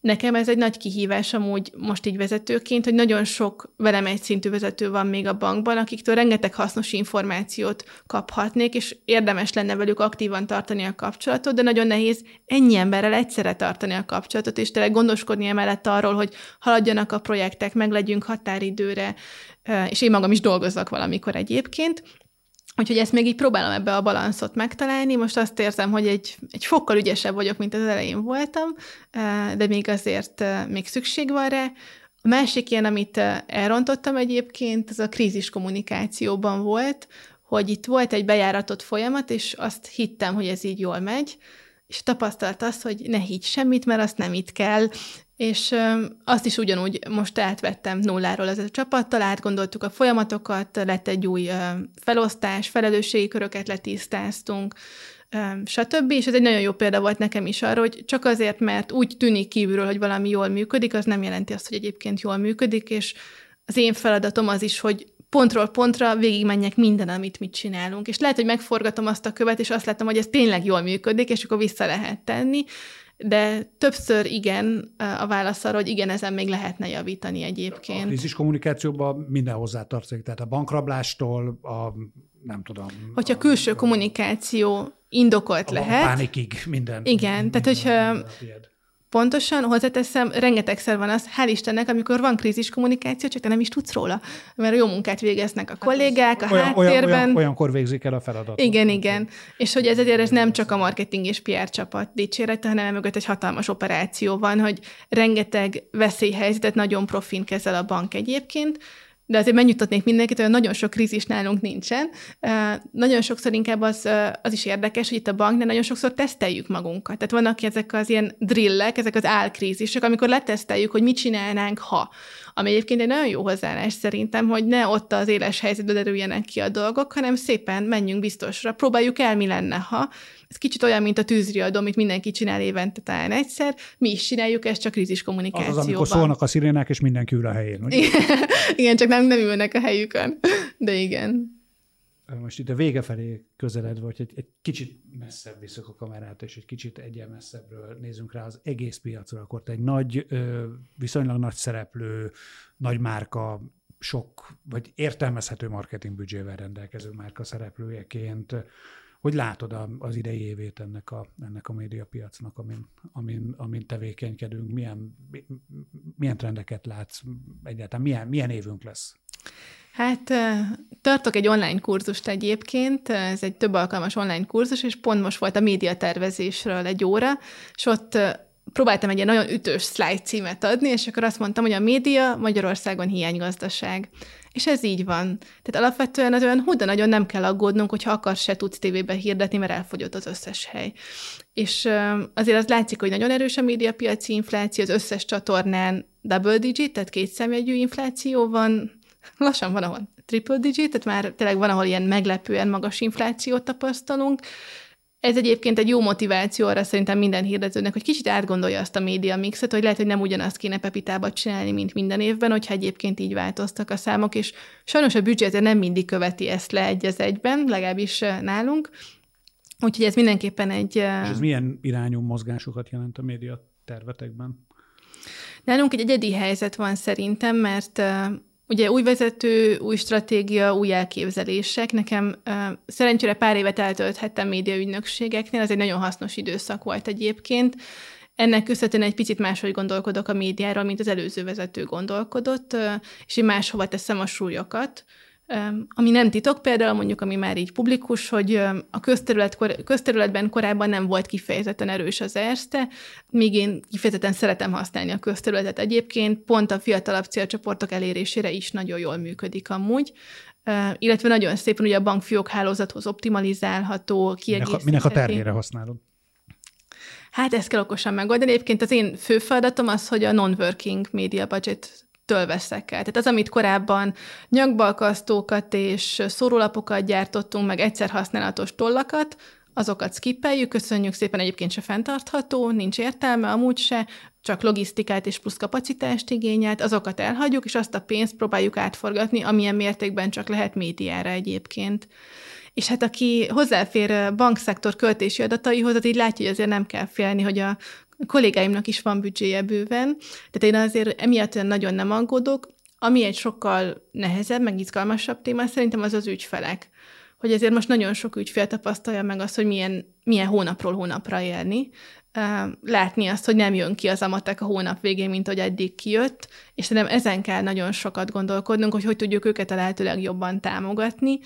Nekem ez egy nagy kihívás amúgy most így vezetőként, hogy nagyon sok velem egy szintű vezető van még a bankban, akiktől rengeteg hasznos információt kaphatnék, és érdemes lenne velük aktívan tartani a kapcsolatot, de nagyon nehéz ennyi emberrel egyszerre tartani a kapcsolatot, és tényleg gondoskodni emellett arról, hogy haladjanak a projektek, meg legyünk határidőre, és én magam is dolgozzak valamikor egyébként, Úgyhogy ezt még így próbálom ebbe a balanszot megtalálni. Most azt érzem, hogy egy, egy fokkal ügyesebb vagyok, mint az elején voltam, de még azért még szükség van rá. A másik ilyen, amit elrontottam egyébként, az a krízis kommunikációban volt, hogy itt volt egy bejáratott folyamat, és azt hittem, hogy ez így jól megy, és tapasztalt az, hogy ne higgy semmit, mert azt nem itt kell, és azt is ugyanúgy most átvettem nulláról ez a csapattal, átgondoltuk a folyamatokat, lett egy új felosztás, felelősségi köröket letisztáztunk, stb. És ez egy nagyon jó példa volt nekem is arra, hogy csak azért, mert úgy tűnik kívülről, hogy valami jól működik, az nem jelenti azt, hogy egyébként jól működik, és az én feladatom az is, hogy pontról pontra végigmenjek minden, amit mit csinálunk. És lehet, hogy megforgatom azt a követ, és azt látom, hogy ez tényleg jól működik, és akkor vissza lehet tenni de többször igen a válasz arra, hogy igen, ezen még lehetne javítani egyébként. A krízis kommunikációban minden hozzátartozik, tehát a bankrablástól a nem tudom. Hogyha külső kommunikáció indokolt a lehet. Pánikig minden. Igen, minden, tehát hogyha Pontosan, hozzáteszem, rengetegszer van az, hál' Istennek, amikor van krízis kommunikáció, csak te nem is tudsz róla, mert jó munkát végeznek a kollégák, a olyan, háttérben. Olyan, olyan, olyankor végzik el a feladatot. Igen, igen. És hogy ez ezért ez nem csak a marketing és PR csapat dicsérete, hanem mögött egy hatalmas operáció van, hogy rengeteg veszélyhelyzetet nagyon profin kezel a bank egyébként, de azért megnyugtatnék mindenkit, hogy nagyon sok krízis nálunk nincsen. Nagyon sokszor inkább az, az is érdekes, hogy itt a banknál nagyon sokszor teszteljük magunkat. Tehát vannak ezek az ilyen drillek, ezek az álkrízisek, amikor leteszteljük, hogy mit csinálnánk, ha. Ami egyébként egy nagyon jó hozzáállás szerintem, hogy ne ott az éles helyzetbe derüljenek ki a dolgok, hanem szépen menjünk biztosra, próbáljuk el, mi lenne, ha. Ez kicsit olyan, mint a tűzriadó, amit mindenki csinál évente talán egyszer. Mi is csináljuk ezt, csak krízis kommunikációban. Az, amikor szólnak a szirénák, és mindenki ül a helyén. Ugye? igen, csak nem, nem ülnek a helyükön. De igen. Most itt a vége felé közeledve, hogy egy, egy kicsit messzebb visszük a kamerát, és egy kicsit egyen messzebbről nézzünk rá az egész piacra, akkor te egy nagy, viszonylag nagy szereplő, nagy márka, sok, vagy értelmezhető marketingbüdzsével rendelkező márka szereplőjeként hogy látod az idei évét ennek a, ennek a médiapiacnak, amin, amin, amin tevékenykedünk? Milyen, milyen trendeket látsz egyáltalán? Milyen, milyen évünk lesz? Hát tartok egy online kurzust egyébként, ez egy több alkalmas online kurzus, és pont most volt a médiatervezésről egy óra, és ott próbáltam egy ilyen nagyon ütős slide címet adni, és akkor azt mondtam, hogy a média Magyarországon hiánygazdaság. És ez így van. Tehát alapvetően az olyan hú, de nagyon nem kell aggódnunk, hogyha akar se tudsz tévébe hirdetni, mert elfogyott az összes hely. És azért az látszik, hogy nagyon erős a médiapiaci infláció, az összes csatornán double digit, tehát kétszámjegyű infláció van, lassan van, ahol triple digit, tehát már tényleg van, ahol ilyen meglepően magas inflációt tapasztalunk, ez egyébként egy jó motiváció arra szerintem minden hirdetőnek, hogy kicsit átgondolja azt a média mixet, hogy lehet, hogy nem ugyanazt kéne Pepitába csinálni, mint minden évben, hogyha egyébként így változtak a számok, és sajnos a büdzsé nem mindig követi ezt le egy az egyben, legalábbis nálunk. Úgyhogy ez mindenképpen egy... És ez milyen irányú mozgásokat jelent a média tervetekben? Nálunk egy egyedi helyzet van szerintem, mert Ugye új vezető, új stratégia, új elképzelések. Nekem uh, szerencsére pár évet eltölthettem médiaügynökségeknél, az egy nagyon hasznos időszak volt egyébként. Ennek köszönhetően egy picit máshogy gondolkodok a médiáról, mint az előző vezető gondolkodott, és én máshova teszem a súlyokat. Ami nem titok, például mondjuk, ami már így publikus, hogy a közterület, közterületben korábban nem volt kifejezetten erős az ERSZTE, míg én kifejezetten szeretem használni a közterületet egyébként, pont a fiatalabb célcsoportok elérésére is nagyon jól működik amúgy, illetve nagyon szépen ugye a bankfiók hálózathoz optimalizálható, kiegészíthető. Minek a terhére használod? Hát ezt kell okosan megoldani. Egyébként az én fő feladatom az, hogy a non-working media budget től veszek el. Tehát az, amit korábban nyakbalkasztókat és szórólapokat gyártottunk, meg egyszer használatos tollakat, azokat skippeljük, köszönjük szépen, egyébként se fenntartható, nincs értelme, amúgy se, csak logisztikát és plusz kapacitást igényelt, azokat elhagyjuk, és azt a pénzt próbáljuk átforgatni, amilyen mértékben csak lehet médiára egyébként. És hát aki hozzáfér bankszektor költési adataihoz, az így látja, hogy azért nem kell félni, hogy a a kollégáimnak is van büdzséje bőven, tehát én azért emiatt nagyon nem aggódok. Ami egy sokkal nehezebb, meg izgalmasabb téma, szerintem az az ügyfelek. Hogy ezért most nagyon sok ügyfél tapasztalja meg azt, hogy milyen, milyen hónapról hónapra élni, látni azt, hogy nem jön ki az amatek a hónap végén, mint hogy eddig kijött, és szerintem ezen kell nagyon sokat gondolkodnunk, hogy hogy tudjuk őket a lehető legjobban támogatni,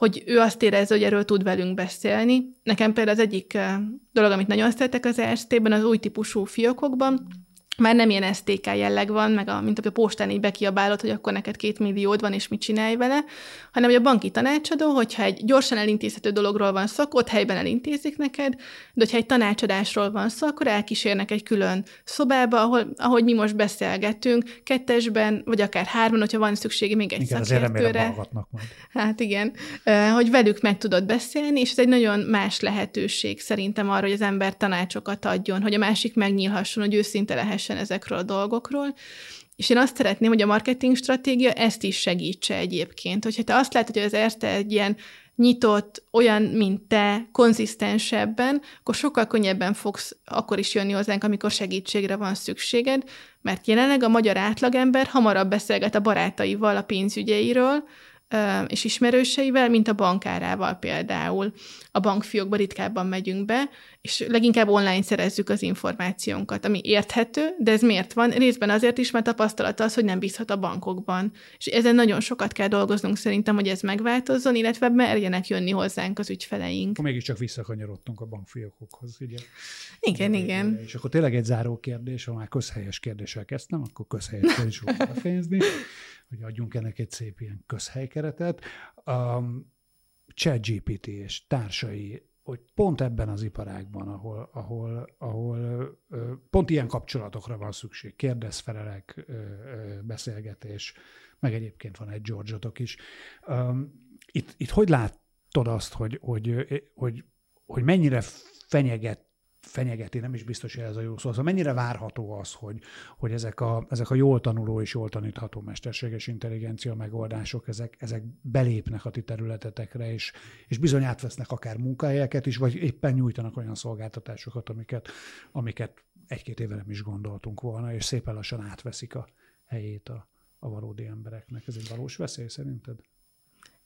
hogy ő azt érezze, hogy erről tud velünk beszélni. Nekem például az egyik dolog, amit nagyon szeretek az EST-ben, az új típusú fiókokban, már nem ilyen STK jelleg van, meg a, mint a postán így bekiabálod, hogy akkor neked két milliód van, és mit csinálj vele, hanem hogy a banki tanácsadó, hogyha egy gyorsan elintézhető dologról van szó, ott helyben elintézik neked, de hogyha egy tanácsadásról van szó, akkor elkísérnek egy külön szobába, ahol, ahogy mi most beszélgetünk, kettesben, vagy akár hárman, hogyha van szüksége még egy igen, szakértőre. Hát igen, hogy velük meg tudod beszélni, és ez egy nagyon más lehetőség szerintem arra, hogy az ember tanácsokat adjon, hogy a másik megnyílhasson, hogy őszinte lehessen lehessen ezekről a dolgokról. És én azt szeretném, hogy a marketing stratégia ezt is segítse egyébként. Hogyha te azt látod, hogy az Erste egy ilyen nyitott, olyan, mint te, konzisztensebben, akkor sokkal könnyebben fogsz akkor is jönni hozzánk, amikor segítségre van szükséged, mert jelenleg a magyar átlagember hamarabb beszélget a barátaival a pénzügyeiről, és ismerőseivel, mint a bankárával például. A bankfiókba ritkábban megyünk be, és leginkább online szerezzük az információnkat, ami érthető, de ez miért van? Részben azért is, mert tapasztalat az, hogy nem bízhat a bankokban. És ezen nagyon sokat kell dolgoznunk szerintem, hogy ez megváltozzon, illetve merjenek jönni hozzánk az ügyfeleink. Akkor mégiscsak visszakanyarodtunk a bankfiókokhoz, ugye? Igen, igen. És akkor tényleg egy záró kérdés, ha már közhelyes kérdéssel kezdtem, akkor közhelyes fogok befejezni hogy adjunk ennek egy szép ilyen közhelykeretet. A ChatGPT és társai, hogy pont ebben az iparágban, ahol, ahol, ahol pont ilyen kapcsolatokra van szükség, kérdezfelelek, beszélgetés, meg egyébként van egy George-otok is. Itt, itt hogy látod azt, hogy, hogy, hogy, hogy mennyire fenyeget fenyegeti, nem is biztos, hogy ez a jó szó. Szóval mennyire várható az, hogy, hogy ezek, a, ezek a jól tanuló és jól tanítható mesterséges intelligencia megoldások, ezek, ezek belépnek a ti területetekre, és, és bizony átvesznek akár munkahelyeket is, vagy éppen nyújtanak olyan szolgáltatásokat, amiket, amiket egy-két éve nem is gondoltunk volna, és szépen lassan átveszik a helyét a, a valódi embereknek. Ez egy valós veszély szerinted?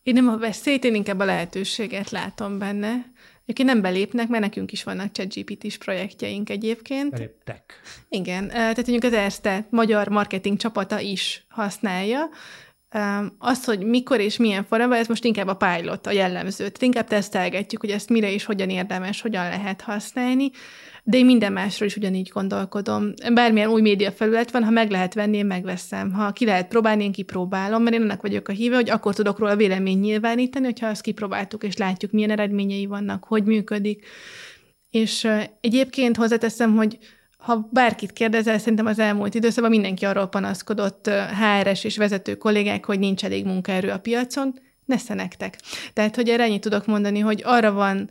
Én nem a veszélyt, én inkább a lehetőséget látom benne. Egyébként nem belépnek, mert nekünk is vannak ChatGPT-s projektjeink egyébként. Beléptek. Igen, tehát mondjuk az Erste magyar marketing csapata is használja. Az, hogy mikor és milyen formában, ez most inkább a pilot, a jellemző. Tehát inkább tesztelgetjük, hogy ezt mire és hogyan érdemes, hogyan lehet használni de én minden másról is ugyanígy gondolkodom. Bármilyen új média felület van, ha meg lehet venni, én megveszem. Ha ki lehet próbálni, én kipróbálom, mert én ennek vagyok a híve, hogy akkor tudok róla vélemény nyilvánítani, hogyha azt kipróbáltuk, és látjuk, milyen eredményei vannak, hogy működik. És egyébként hozzáteszem, hogy ha bárkit kérdezel, szerintem az elmúlt időszakban mindenki arról panaszkodott, HRS és vezető kollégák, hogy nincs elég munkaerő a piacon, nesze nektek. Tehát, hogy erre ennyit tudok mondani, hogy arra van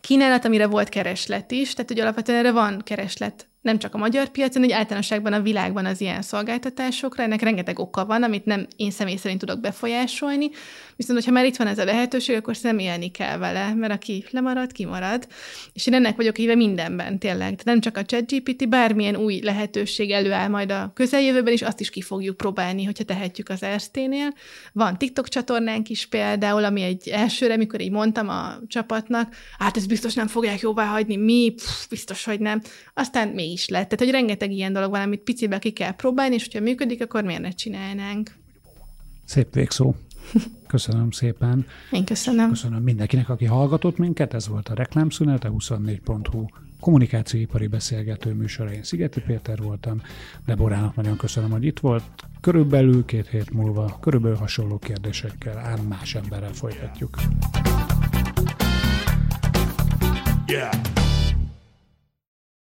kínálat, amire volt kereslet is, tehát hogy alapvetően erre van kereslet nem csak a magyar piacon, hogy általánosságban a világban az ilyen szolgáltatásokra, ennek rengeteg oka van, amit nem én személy szerint tudok befolyásolni, viszont hogyha már itt van ez a lehetőség, akkor szerintem élni kell vele, mert aki lemarad, kimarad. És én ennek vagyok híve mindenben, tényleg. Tehát nem csak a ChatGPT, bármilyen új lehetőség előáll majd a közeljövőben, és azt is ki fogjuk próbálni, hogyha tehetjük az Ersténél. Van TikTok csatornánk is például, ami egy elsőre, mikor így mondtam a csapatnak, hát ez biztos nem fogják jóvá hagyni, mi, Pff, biztos, hogy nem. Aztán még is lett. Tehát, hogy rengeteg ilyen dolog van, amit picibe ki kell próbálni, és hogyha működik, akkor miért ne csinálnánk? Szép végszó. Köszönöm szépen. Én köszönöm. Köszönöm mindenkinek, aki hallgatott minket. Ez volt a Reklámszünet, a 24.hu kommunikációipari beszélgető műsora. Én Szigeti Péter voltam, de Borának nagyon köszönöm, hogy itt volt. Körülbelül két hét múlva körülbelül hasonló kérdésekkel, ám más emberrel folytatjuk. Yeah.